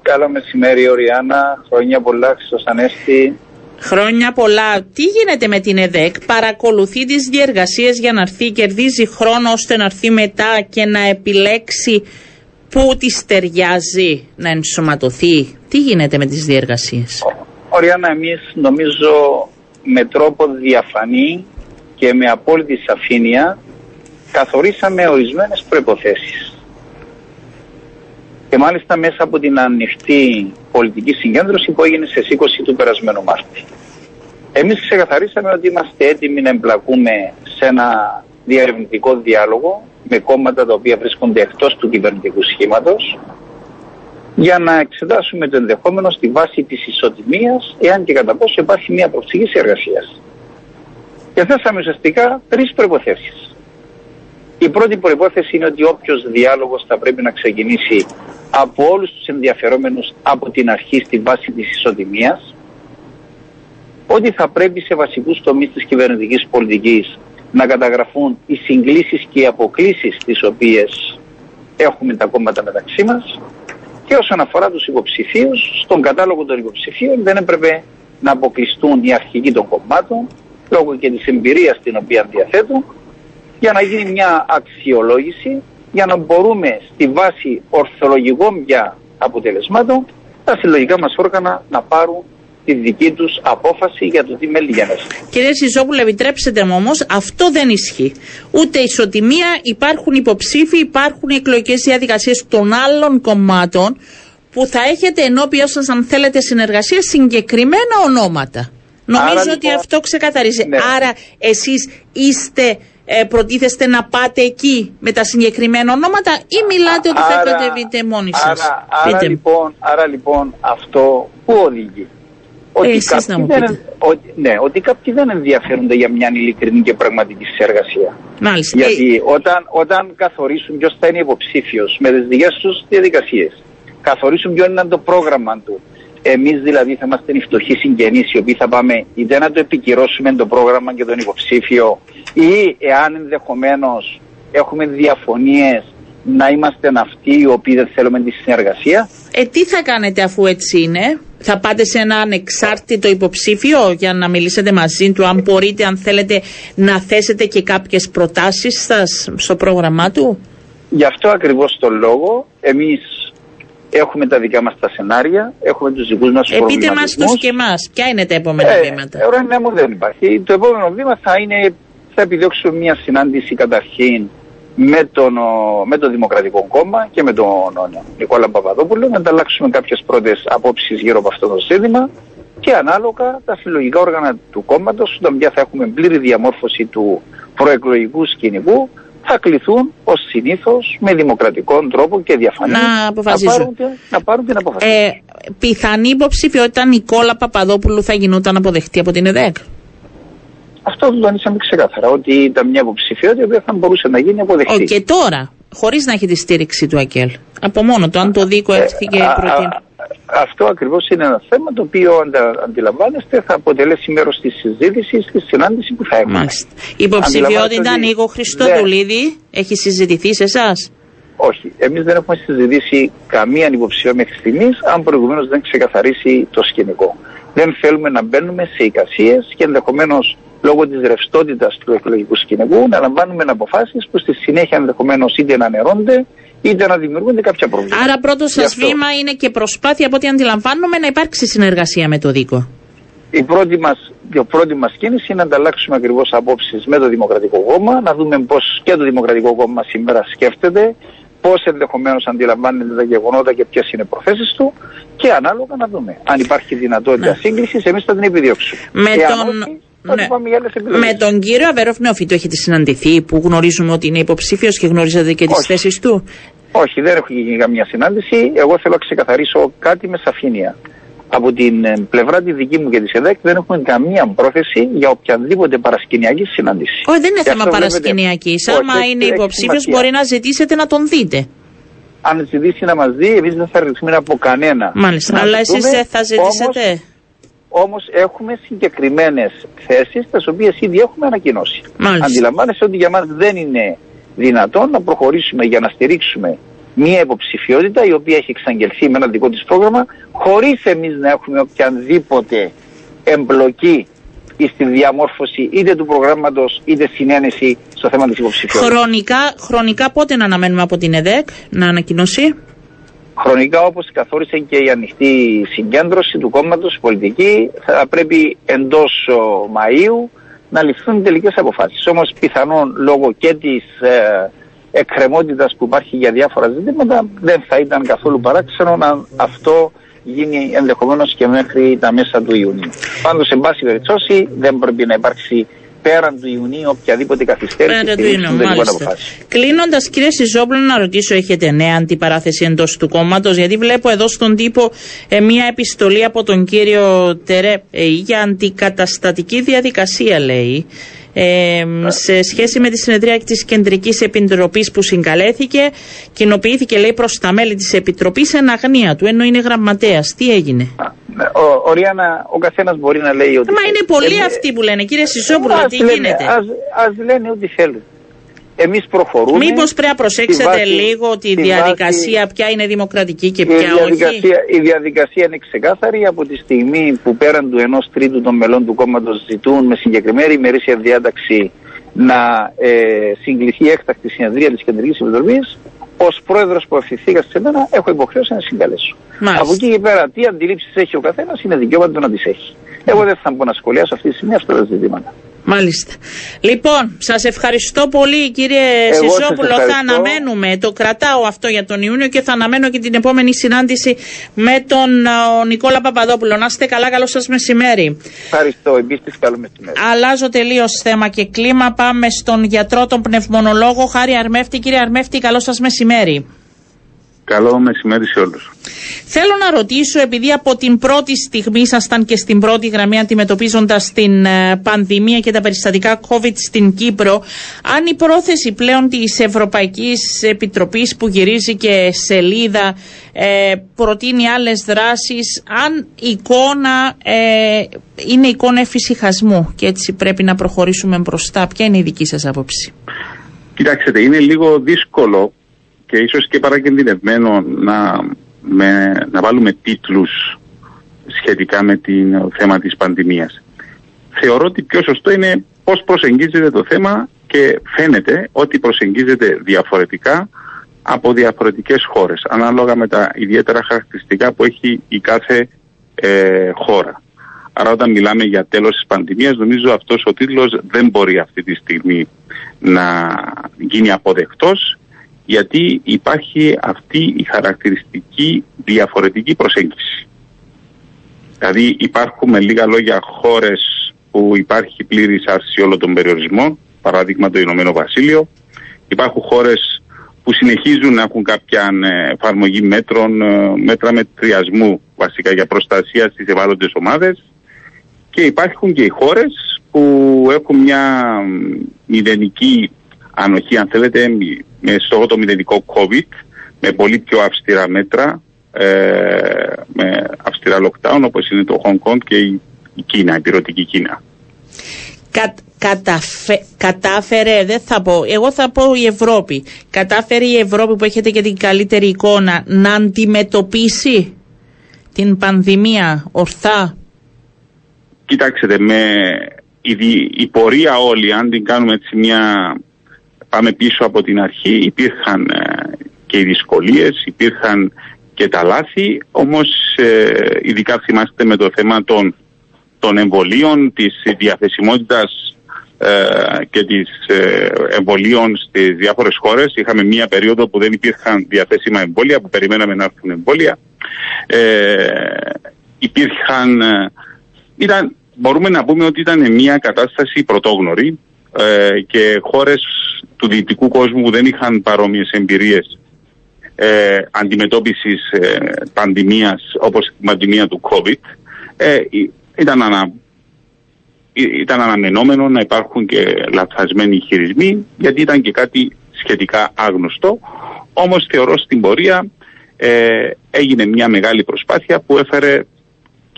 Καλό μεσημέρι, Οριάννα. Χρόνια πολλά, Χριστός Ανέστη. Χρόνια πολλά. Τι γίνεται με την ΕΔΕΚ, παρακολουθεί τις διεργασίες για να έρθει, κερδίζει χρόνο ώστε να έρθει μετά και να επιλέξει πού της ταιριάζει να ενσωματωθεί; Τι γίνεται με τις διεργασίες; Οριάννα, εμείς νομίζω με τρόπο διαφανή και με απόλυτη σαφήνεια καθορίσαμε ορισμένες προϋποθέσεις. Και μάλιστα μέσα από την ανοιχτή πολιτική συγκέντρωση που έγινε σε 20 του περασμένου Μάρτη. Εμείς ξεκαθαρίσαμε ότι είμαστε έτοιμοι να εμπλακούμε σε ένα διαρευνητικό διάλογο με κόμματα τα οποία βρίσκονται εκτός του κυβερνητικού σχήματος για να εξετάσουμε το ενδεχόμενο στη βάση της ισοτιμίας εάν και κατά πόσο υπάρχει μια προψήγηση εργασίας. Και θέσαμε ουσιαστικά τρεις προϋποθέσεις. Η πρώτη προϋπόθεση είναι ότι όποιος διάλογος θα πρέπει να ξεκινήσει από όλους τους ενδιαφερόμενους από την αρχή στη βάση της ισοτιμίας, ότι θα πρέπει σε βασικούς τομείς της κυβερνητικής πολιτικής να καταγραφούν οι συγκλήσεις και οι αποκλήσεις τις οποίες έχουμε τα κόμματα μεταξύ μας και όσον αφορά τους υποψηφίους, στον κατάλογο των υποψηφίων δεν έπρεπε να αποκλειστούν οι αρχηγοί των κομμάτων λόγω και της εμπειρίας την οποία διαθέτουν για να γίνει μια αξιολόγηση για να μπορούμε στη βάση ορθολογικών πια αποτελεσμάτων τα συλλογικά μας όργανα να πάρουν τη δική τους απόφαση για το τι μέλη γενέστε. Κύριε Σιζόπουλε, επιτρέψτε μου όμως, αυτό δεν ισχύει. Ούτε ισοτιμία, υπάρχουν υποψήφοι, υπάρχουν εκλογικές διαδικασίες των άλλων κομμάτων που θα έχετε ενώπιον σας, αν θέλετε, συνεργασία συγκεκριμένα ονόματα. Νομίζω Άρα, ότι λοιπόν, αυτό ξεκαθαρίζει. Ναι. Άρα, εσείς είστε ε, προτίθεστε να πάτε εκεί με τα συγκεκριμένα ονόματα ή μιλάτε ότι άρα, θα κατεβείτε μόνοι σας; Άρα, άρα, λοιπόν, άρα λοιπόν αυτό που οδηγεί ότι, ε, κάποιοι δεν, ότι, ναι, ότι κάποιοι δεν ενδιαφέρονται για μια ειλικρινή και πραγματική συνεργασία. Μάλιστα. Γιατί ε... όταν, όταν καθορίσουν ποιος θα είναι υποψήφιος με τις δικές τους διαδικασίες, καθορίσουν ποιο είναι το πρόγραμμα του, εμείς δηλαδή θα είμαστε οι φτωχοί συγγενείς οι οποίοι θα πάμε είτε να το επικυρώσουμε το πρόγραμμα και τον υποψήφιο, ή εάν ενδεχομένως έχουμε διαφωνίες να είμαστε αυτοί οι οποίοι δεν θέλουμε τη συνεργασία. Ε, τι θα κάνετε αφού έτσι είναι, θα πάτε σε ένα ανεξάρτητο υποψήφιο για να μιλήσετε μαζί του, αν μπορείτε, αν θέλετε να θέσετε και κάποιες προτάσεις σας στο πρόγραμμά του. Γι' αυτό ακριβώς το λόγο εμείς Έχουμε τα δικά μας τα σενάρια, έχουμε τους δικούς μας προβληματισμούς. Επίτε μα τους και εμάς. Ποια είναι τα επόμενα ε, βήματα; Ε, ναι, μου δεν υπάρχει. Το επόμενο βήμα θα είναι, θα επιδιώξουμε μια συνάντηση καταρχήν με, τον, με το Δημοκρατικό Κόμμα και με τον Νικόλα Παπαδόπουλο να ανταλλάξουμε κάποιες πρώτες απόψεις γύρω από αυτό το ζήτημα και ανάλογα τα συλλογικά όργανα του κόμματος, όταν πια θα έχουμε πλήρη διαμόρφωση του προεκλογικού σκηνικού, θα κληθούν ως συνήθως με δημοκρατικό τρόπο και διαφανή να, αποφασίσουν. να, πάρουν, να πάρουν την αποφασή. Ε, πιθανή υποψηφιότητα Νικόλα Παπαδόπουλου θα γινόταν αποδεκτή από την ΕΔΕΚ; Αυτό το τονίσαμε ξεκάθαρα. Ότι ήταν μια υποψηφιότητα που θα μπορούσε να γίνει αποδεκτή. Και τώρα, χωρίς να έχει τη στήριξη του ΑΚΕΛ. Από μόνο το, αν το δίκο έρθει και προτείνει. Αυτό ακριβώς είναι ένα θέμα το οποίο αντα, αντιλαμβάνεστε θα αποτελέσει μέρος της συζήτησης, της συνάντησης που θα έχουμε. Μάλιστα. Η υποψηφιότητα Νίκο Χριστοδουλίδη έχει συζητηθεί σε εσάς; Όχι. Εμείς δεν έχουμε συζητήσει καμία υποψηφία μέχρι στιγμής, αν προηγουμένως δεν ξεκαθαρίσει το σκηνικό. Δεν θέλουμε να μπαίνουμε σε εικασίες και ενδεχομένως λόγω της ρευστότητας του εκλογικού σκηνικού να λαμβάνουμε αποφάσεις που στη συνέχεια ενδεχομένως είτε να νερώνται είτε να δημιουργούνται κάποια προβλήματα. Άρα πρώτος σας βήμα είναι και προσπάθεια από ό,τι αντιλαμβάνομαι να υπάρξει συνεργασία με το δίκο. Η πρώτη μας, η πρώτη μας κίνηση είναι να ανταλλάξουμε ακριβώς απόψεις με το Δημοκρατικό Κόμμα, να δούμε πώς και το Δημοκρατικό Κόμμα σήμερα σκέφτεται, πώς ενδεχομένως αντιλαμβάνεται τα γεγονότα και ποιες είναι οι προθέσεις του και ανάλογα να δούμε. Αν υπάρχει δυνατότητα ναι. σύγκρισης, εμείς θα την επιδιώξουμε. Με τον... Ναι. Με τον κύριο Αβέροφ Νεοφίτου έχετε συναντηθεί που γνωρίζουμε ότι είναι υποψήφιος και γνωρίζετε και τις θέσεις του; Όχι, δεν έχω γίνει καμία συνάντηση. Εγώ θέλω να ξεκαθαρίσω κάτι με σαφήνεια. Από την ε, πλευρά τη δική μου και της ΕΔΕΚ δεν έχουμε καμία πρόθεση για οποιαδήποτε παρασκηνιακή συνάντηση. Όχι, δεν είναι θέμα παρασκηνιακής. Άμα είναι υποψήφιος, μπορεί να ζητήσετε να τον δείτε. Αν ζητήσει να μας δει, εμείς δεν θα ρωτήσουμε από κανένα. Μάλιστα. Αλλά εσείς θα ζητήσετε; Όμως έχουμε συγκεκριμένες θέσεις, τις οποίες ήδη έχουμε ανακοινώσει. Μάλιστα. Αντιλαμβάνεστε ότι για μας δεν είναι δυνατόν να προχωρήσουμε για να στηρίξουμε μια υποψηφιότητα η οποία έχει εξαγγελθεί με ένα δικό της πρόγραμμα χωρίς εμείς να έχουμε οποιαδήποτε εμπλοκή στη διαμόρφωση είτε του προγράμματος είτε συνένεση στο θέμα της υποψηφιότητας. Χρονικά, χρονικά πότε να αναμένουμε από την ΕΔΕΚ να ανακοινώσει; Χρονικά όπως καθόρισε και η ανοιχτή συγκέντρωση του κόμματος πολιτική θα πρέπει εντός Μαΐου να ληφθούν τελικές αποφάσεις. Όμως πιθανόν λόγω και της ε, εκκρεμότητας που υπάρχει για διάφορα ζητήματα δεν θα ήταν καθόλου παράξενο να αυτό γίνει ενδεχομένως και μέχρι τα μέσα του Ιουνίου. Πάντως, σε πάση περιπτώσει, δεν πρέπει να υπάρξει πέραν του Ιουνίου οποιαδήποτε καθυστέρηση πέραν του Ιουνίου, μάλιστα. Κλείνοντας, κύριε Σιζόπουλο, να ρωτήσω, έχετε νέα αντιπαράθεση εντός του κόμματος, γιατί βλέπω εδώ στον τύπο ε, μία επιστολή από τον κύριο Τερέ ε, για αντικαταστατική διαδικασία, λέει. Ε, σε σχέση με τη συνεδρία της Κεντρικής Επιτροπής που συγκαλέθηκε, κοινοποιήθηκε λέει προς τα μέλη της Επιτροπής εν αγνία του, ενώ είναι γραμματέας. Τι έγινε; Ναι, ο, Ριάννα, ο καθένας μπορεί να λέει ότι. Μα είναι πολλοί αυτοί που λένε, κύριε Σισόπουλο, τι γίνεται. Α λένε ό,τι θέλουν. Εμείς προχωρούμε. Μήπως πρέπει να προσέξετε λίγο τη, διαδικασία, βάση, ποια είναι δημοκρατική και ποια η όχι. Η διαδικασία είναι ξεκάθαρη από τη στιγμή που πέραν του ενός τρίτου των μελών του κόμματος ζητούν με συγκεκριμένη ημερήσια διάταξη να ε, συγκληθεί έκτακτη συνεδρία της Κεντρικής Επιτροπής ως πρόεδρος που ευθυνθήκα σε μένα, έχω υποχρέωση να συγκαλέσω. Μάλιστα. Από εκεί και πέρα, τι αντιλήψεις έχει ο καθένας, είναι δικαίωμα του να τις έχει. Εγώ δεν θα μπορώ να σχολιάσω αυτή τη στιγμή αυτά τα ζητήματα. Μάλιστα. Λοιπόν, σας ευχαριστώ πολύ κύριε Σιζόπουλο. Θα αναμένουμε, το κρατάω αυτό για τον Ιούνιο και θα αναμένω και την επόμενη συνάντηση με τον Νικόλα Παπαδόπουλο. Να είστε καλά, καλό σας μεσημέρι. Ευχαριστώ, επίση καλό μεσημέρι. Αλλάζω τελείως θέμα και κλίμα. Πάμε στον γιατρό, τον πνευμονολόγο Χάρη Αρμέφτη. Κύριε Αρμέφτη, καλό σας μεσημέρι. Καλό μεσημέρι σε όλους. Θέλω να ρωτήσω, επειδή από την πρώτη στιγμή ήσασταν και στην πρώτη γραμμή αντιμετωπίζοντας την ε, πανδημία και τα περιστατικά COVID στην Κύπρο, αν η πρόθεση πλέον της Ευρωπαϊκής Επιτροπής που γυρίζει και σελίδα ε, προτείνει άλλες δράσεις, αν η εικόνα ε, είναι εικόνα εφησυχασμού και έτσι πρέπει να προχωρήσουμε μπροστά. Ποια είναι η δική σας άποψη; Κοιτάξτε, είναι λίγο δύσκολο και ίσως και παρακεντινευμένο να, με, να βάλουμε τίτλους σχετικά με το θέμα της πανδημίας. Θεωρώ ότι πιο σωστό είναι πώς προσεγγίζεται το θέμα και φαίνεται ότι προσεγγίζεται διαφορετικά από διαφορετικές χώρες ανάλογα με τα ιδιαίτερα χαρακτηριστικά που έχει η κάθε ε, χώρα. Άρα όταν μιλάμε για τέλος της πανδημίας νομίζω αυτός ο τίτλος δεν μπορεί αυτή τη στιγμή να γίνει αποδεκτός γιατί υπάρχει αυτή η χαρακτηριστική διαφορετική προσέγγιση. Δηλαδή υπάρχουν με λίγα λόγια χώρες που υπάρχει πλήρης άρση όλων των περιορισμών, παράδειγμα το Ηνωμένο Βασίλειο. Υπάρχουν χώρες που συνεχίζουν να έχουν κάποια ε, εφαρμογή μέτρων, ε, μέτρα μετριασμού βασικά για προστασία στις ευάλωτες ομάδες και υπάρχουν και οι χώρες που έχουν μια μηδενική ανοχή αν θέλετε με στόχο το μηδενικό COVID με πολύ πιο αυστηρά μέτρα ε, με αυστηρά lockdown όπως είναι το Hong Kong και η, Κίνα, η πυρωτική Κίνα. Κα, καταφε, κατάφερε, δεν θα πω, εγώ θα πω η Ευρώπη. Κατάφερε η Ευρώπη που έχετε και την καλύτερη εικόνα να αντιμετωπίσει την πανδημία ορθά; Κοιτάξτε, με η, η πορεία όλη, αν την κάνουμε έτσι μια, πάμε πίσω από την αρχή, υπήρχαν ε, και οι δυσκολίες, υπήρχαν και τα λάθη, όμως ε, ειδικά θυμάστε με το θέμα των, των εμβολίων, της διαθεσιμότητας ε, και της ε, εμβολίων στις διάφορες χώρες. Είχαμε μία περίοδο που δεν υπήρχαν διαθέσιμα εμβόλια, που περιμέναμε να έρθουν εμβόλια. Ε, υπήρχαν, ε, ήταν, μπορούμε να πούμε ότι ήταν μια κατάσταση πρωτόγνωρη ε, και χώρες του δυτικού κόσμου που δεν είχαν παρόμοιες εμπειρίες ε, αντιμετώπισης ε, πανδημίας όπως η πανδημία του COVID ε, ήταν, ανα, ήταν αναμενόμενο να υπάρχουν και λαθασμένοι χειρισμοί γιατί ήταν και κάτι σχετικά άγνωστο. Όμως θεωρώ στην πορεία ε, έγινε μια μεγάλη προσπάθεια που έφερε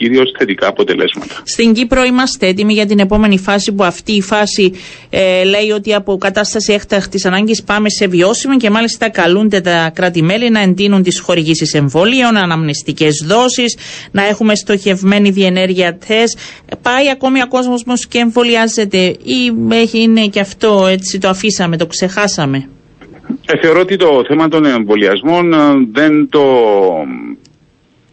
κυρίως θετικά αποτελέσματα. Στην Κύπρο είμαστε έτοιμοι για την επόμενη φάση που αυτή η φάση ε, λέει ότι από κατάσταση έκτακτης ανάγκης πάμε σε βιώσιμη και μάλιστα καλούνται τα κράτη-μέλη να εντείνουν τις χορηγήσεις εμβολίων, αναμνηστικές δόσεις, να έχουμε στοχευμένη διενέργεια τεστ. Πάει ακόμη ο κόσμος όμω και εμβολιάζεται ή είναι και αυτό έτσι το αφήσαμε, το ξεχάσαμε; Ε, θεωρώ ότι το θέμα των εμβολιασμών ε, δεν το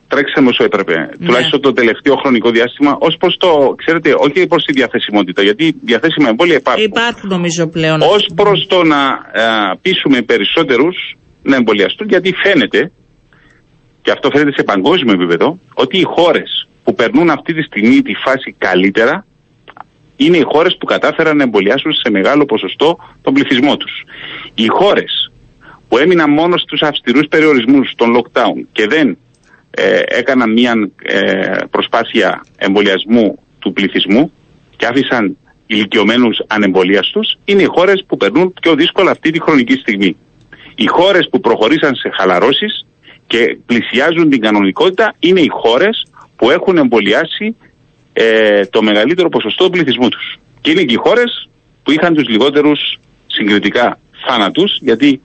τρέξαμε όσο έπρεπε. Ναι. Τουλάχιστον το τελευταίο χρονικό διάστημα, ως προς το, ξέρετε, όχι προς τη διαθεσιμότητα, γιατί διαθέσιμα εμβόλια υπάρχουν. Υπάρχουν νομίζω πλέον. Ω προς το να ε, πείσουμε περισσότερους να εμβολιαστούν, γιατί φαίνεται, και αυτό φαίνεται σε παγκόσμιο επίπεδο, ότι οι χώρες που περνούν αυτή τη στιγμή τη φάση καλύτερα είναι οι χώρες που κατάφεραν να εμβολιάσουν σε μεγάλο ποσοστό τον πληθυσμό τους. Οι χώρες που έμειναν μόνο στους αυστηρούς περιορισμούς, των lockdown και δεν ε, έκαναν μια ε, προσπάθεια εμβολιασμού του πληθυσμού και άφησαν ηλικιωμένους ανεμβολίαστους, είναι οι χώρες που περνούν πιο δύσκολα αυτή τη χρονική στιγμή. Οι χώρες που προχωρήσαν σε χαλαρώσεις και πλησιάζουν την κανονικότητα είναι οι χώρες που έχουν εμβολιάσει ε, το μεγαλύτερο ποσοστό του πληθυσμού τους. Και είναι και οι χώρες που είχαν τους λιγότερους συγκριτικά θάνατους, γιατί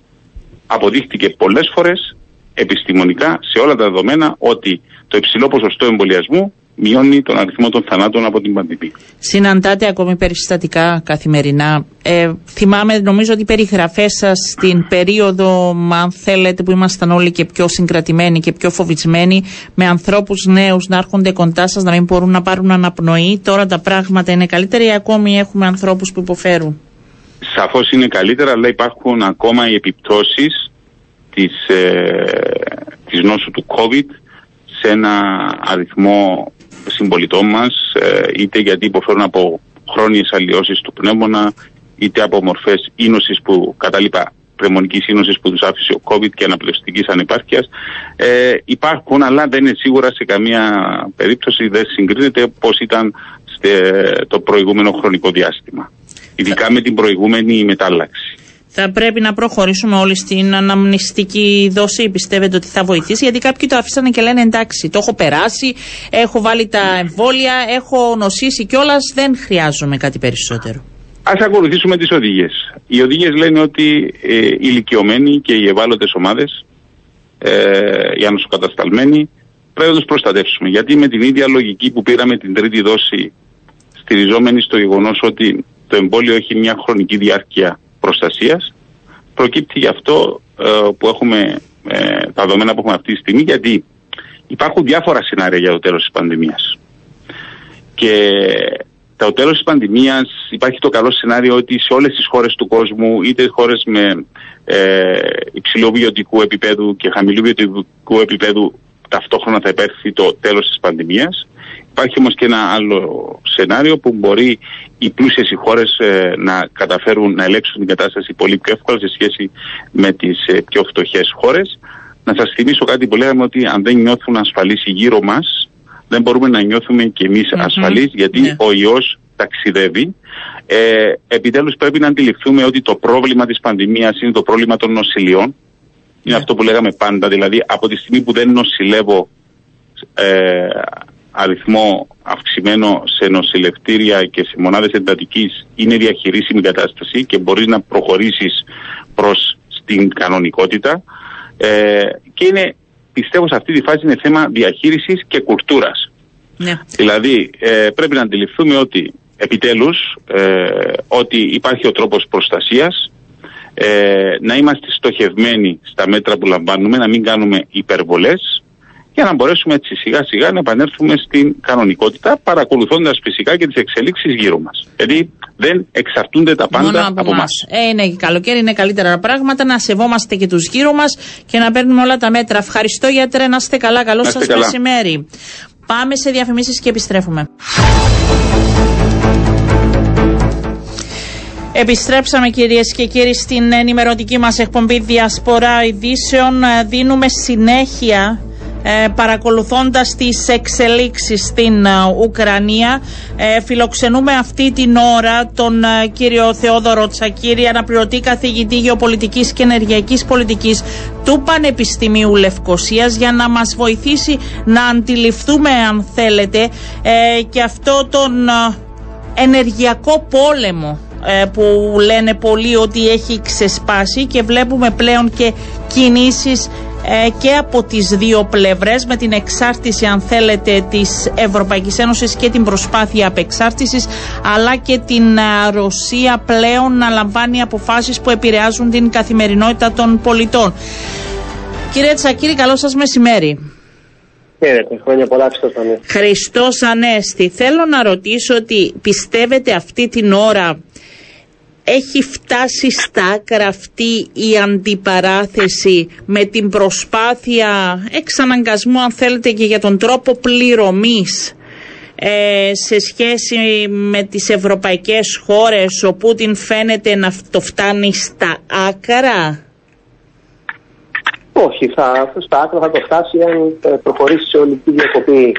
αποδείχτηκε πολλές φορές επιστημονικά σε όλα τα δεδομένα ότι το υψηλό ποσοστό εμβολιασμού μειώνει τον αριθμό των θανάτων από την πανδημία. Συναντάτε ακόμη περιστατικά καθημερινά. Ε, θυμάμαι, νομίζω ότι οι περιγραφές σας στην περίοδο, αν θέλετε, που ήμασταν όλοι και πιο συγκρατημένοι και πιο φοβισμένοι, με ανθρώπους νέους να έρχονται κοντά σας, να μην μπορούν να πάρουν αναπνοή. Τώρα τα πράγματα είναι καλύτερα ή ακόμη έχουμε ανθρώπους που υποφέρουν; Σαφώς είναι καλύτερα, αλλά υπάρχουν ακόμα οι επιπτώσεις της, ε, της νόσου του COVID σε ένα αριθμό συμπολιτών μας ε, είτε γιατί υποφέρουν από χρόνιες αλλοιώσεις του πνεύμονα είτε από μορφές ίνωσης που κατάλοιπα πνευμονικής ίνωσης που τους άφησε ο COVID και αναπληρωστικής ανεπάρκειας. Ε, υπάρχουν αλλά δεν είναι σίγουρα σε καμία περίπτωση δεν συγκρίνεται πώς ήταν το προηγούμενο χρονικό διάστημα. Ειδικά με την προηγούμενη μετάλλαξη θα πρέπει να προχωρήσουμε όλοι στην αναμνηστική δόση. Πιστεύετε ότι θα βοηθήσει, γιατί κάποιοι το αφήσανε και λένε εντάξει, το έχω περάσει, έχω βάλει τα εμβόλια, έχω νοσήσει κιόλας, δεν χρειάζομαι κάτι περισσότερο. Α ακολουθήσουμε τις οδηγίες. Οι οδηγίες λένε ότι ε, οι ηλικιωμένοι και οι ευάλωτες ομάδες, ε, οι ανοσοκατασταλμένοι, πρέπει να τους προστατεύσουμε. Γιατί με την ίδια λογική που πήραμε την τρίτη δόση, στηριζόμενοι στο γεγονός ότι το εμβόλιο έχει μια χρονική διάρκεια προστασίας, προκύπτει γι' αυτό ε, που έχουμε ε, τα δεδομένα που έχουμε αυτή τη στιγμή γιατί υπάρχουν διάφορα σενάρια για το τέλος της πανδημίας. Και το τέλος της πανδημίας υπάρχει το καλό σενάριο ότι σε όλες τις χώρες του κόσμου, είτε χώρες με ε, υψηλού βιωτικού επίπεδου και χαμηλού βιωτικού επίπεδου, ταυτόχρονα θα υπέρθει το τέλος της πανδημίας. Υπάρχει όμως και ένα άλλο σενάριο που μπορεί οι πλούσιες οι χώρες ε, να καταφέρουν να ελέγξουν την κατάσταση πολύ πιο εύκολα σε σχέση με τις ε, πιο φτωχές χώρες. Να σας θυμίσω κάτι που λέγαμε ότι αν δεν νιώθουν ασφαλείς γύρω μας, δεν μπορούμε να νιώθουμε κι εμείς mm ασφαλείς γιατί ναι. ο ιός ταξιδεύει. Ε, επιτέλους πρέπει να αντιληφθούμε ότι το πρόβλημα της πανδημίας είναι το πρόβλημα των νοσηλειών. Είναι ναι. αυτό που λέγαμε πάντα, δηλαδή από τη στιγμή που δεν νοσηλεύω ε, αριθμό αυξημένο σε νοσηλευτήρια και σε μονάδες εντατικής είναι διαχειρίσιμη κατάσταση και μπορείς να προχωρήσεις προς την κανονικότητα ε, και είναι πιστεύω σε αυτή τη φάση είναι θέμα διαχείρισης και κουλτούρας. Ναι. Δηλαδή ε, πρέπει να αντιληφθούμε ότι επιτέλους ε, ότι υπάρχει ο τρόπος προστασίας ε, να είμαστε στοχευμένοι στα μέτρα που λαμβάνουμε, να μην κάνουμε υπερβολές για να μπορέσουμε έτσι σιγά σιγά να επανέλθουμε στην κανονικότητα παρακολουθώντας φυσικά και τις εξελίξεις γύρω μας. Δηλαδή δεν εξαρτούνται τα πάντα Μόνο από, από εμά. Ε, είναι καλοκαίρι, είναι καλύτερα τα πράγματα, να σεβόμαστε και τους γύρω μας και να παίρνουμε όλα τα μέτρα. Ευχαριστώ γιατρέ, να είστε καλά, καλό σας μεσημέρι. Πάμε σε διαφημίσεις και επιστρέφουμε. Επιστρέψαμε κυρίες και κύριοι στην ενημερωτική μας εκπομπή Διασπορά Ειδήσεων. Δίνουμε συνέχεια ε, παρακολουθώντας τις εξελίξεις στην ε, Ουκρανία. Ε, φιλοξενούμε αυτή την ώρα τον ε, κύριο Θεόδωρο Τσακύρη, αναπληρωτή καθηγητή γεωπολιτικής και ενεργειακής πολιτικής του Πανεπιστημίου Λευκοσίας για να μας βοηθήσει να αντιληφθούμε αν θέλετε και αυτό τον ενεργειακό πόλεμο που λένε πολλοί ότι έχει ξεσπάσει και βλέπουμε πλέον και κινήσεις ε, και από τις δύο πλευρές με την εξάρτηση αν θέλετε της Ευρωπαϊκής Ένωσης και την προσπάθεια απεξάρτησης αλλά και την ε, Ρωσία πλέον να λαμβάνει αποφάσεις που επηρεάζουν την καθημερινότητα των πολιτών. Κύριε Τσακύρη, καλό σας μεσημέρι. Χαίρετε, χρόνια πολλά Χριστός Ανέστη. Θέλω να ρωτήσω ότι πιστεύετε αυτή την ώρα έχει φτάσει στα άκρα αυτή η αντιπαράθεση με την προσπάθεια εξαναγκασμού αν θέλετε και για τον τρόπο πληρωμής ε, σε σχέση με τις ευρωπαϊκές χώρες ο Πούτιν φαίνεται να το φτάνει στα άκρα; Όχι, θα, στα άκρα θα το φτάσει αν ε, προχωρήσει σε ολική διακοπή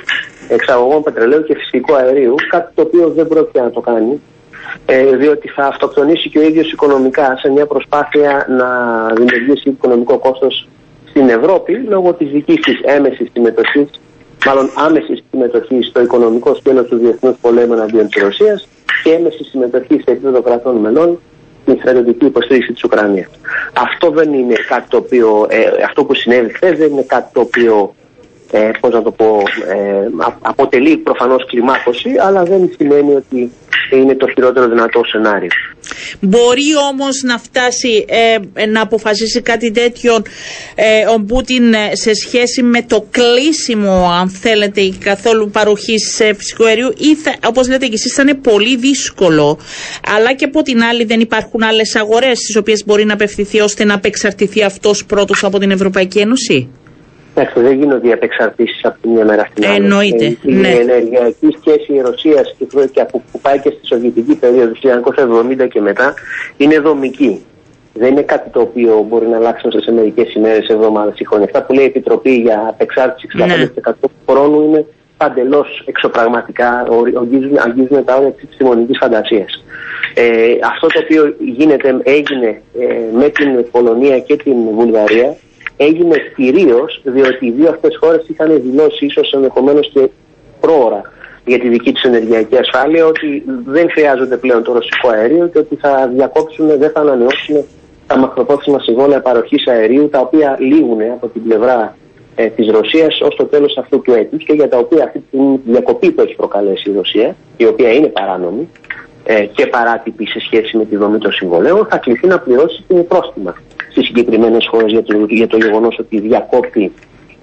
εξαγωγών πετρελαίου και φυσικού αερίου, κάτι το οποίο δεν πρόκειται να το κάνει ε, διότι θα αυτοκτονήσει και ο ίδιος οικονομικά σε μια προσπάθεια να δημιουργήσει οικονομικό κόστος στην Ευρώπη λόγω της δικής της έμεσης συμμετοχής, μάλλον άμεσης συμμετοχής στο οικονομικό σκέλος του διεθνούς πολέμου εναντίον της Ρωσίας και έμεσης συμμετοχής σε επίπεδο κρατών μελών στην στρατιωτική υποστήριξη της Ουκρανίας. Αυτό δεν είναι κάτι το οποίο, ε, αυτό που συνέβη χθες δεν είναι κάτι το οποίο ε, πώς να το πω, ε, αποτελεί προφανώς κλιμάκωση, αλλά δεν σημαίνει ότι είναι το χειρότερο δυνατό σενάριο. Μπορεί όμως να φτάσει ε, να αποφασίσει κάτι τέτοιο ε, ο Πούτιν ε, σε σχέση με το κλείσιμο αν θέλετε καθόλου παροχής φυσικού αερίου ή θα, όπως λέτε και εσείς θα είναι πολύ δύσκολο αλλά και από την άλλη δεν υπάρχουν άλλες αγορές στις οποίες μπορεί να απευθυνθεί ώστε να απεξαρτηθεί αυτός πρώτος από την Ευρωπαϊκή Ένωση; Εντάξει, δεν γίνονται οι απεξαρτήσεις από τη μία μέρα στην άλλη. Εννοείται. Η, ναι. η ενεργειακή σχέση Ρωσία και που πάει και στη Σοβιετική περίοδο του 1970 και μετά είναι δομική. Δεν είναι κάτι το οποίο μπορεί να αλλάξει σε μερικές ημέρες, εβδομάδες ή χρόνια. Αυτά που λέει η Επιτροπή για απεξάρτηση 65% ναι. του χρόνου είναι παντελώς εξωπραγματικά, αγγίζουν, αγγίζουν τα όρια της επιστημονικής φαντασίας. Ε, αυτό το οποίο γίνεται, έγινε ε, με την Πολωνία και την Βουλγαρία έγινε κυρίως διότι οι δύο αυτές χώρες είχαν δηλώσει ίσως ενδεχομένως και πρόωρα για τη δική τους ενεργειακή ασφάλεια ότι δεν χρειάζονται πλέον το ρωσικό αέριο και ότι θα διακόψουν, δεν θα ανανεώσουν τα μακροπρόθεσμα συμβόλαια παροχής αερίου τα οποία λήγουν από την πλευρά ε, της Ρωσίας ως το τέλος αυτού του έτους και για τα οποία αυτή τη διακοπή που έχει προκαλέσει η Ρωσία, η οποία είναι παράνομη, ε, και παράτυπη σε σχέση με τη δομή των συμβολέων, θα κληθεί να πληρώσει την πρόστιμα στι συγκεκριμένες χώρες για το, για το γεγονός ότι διακόπτει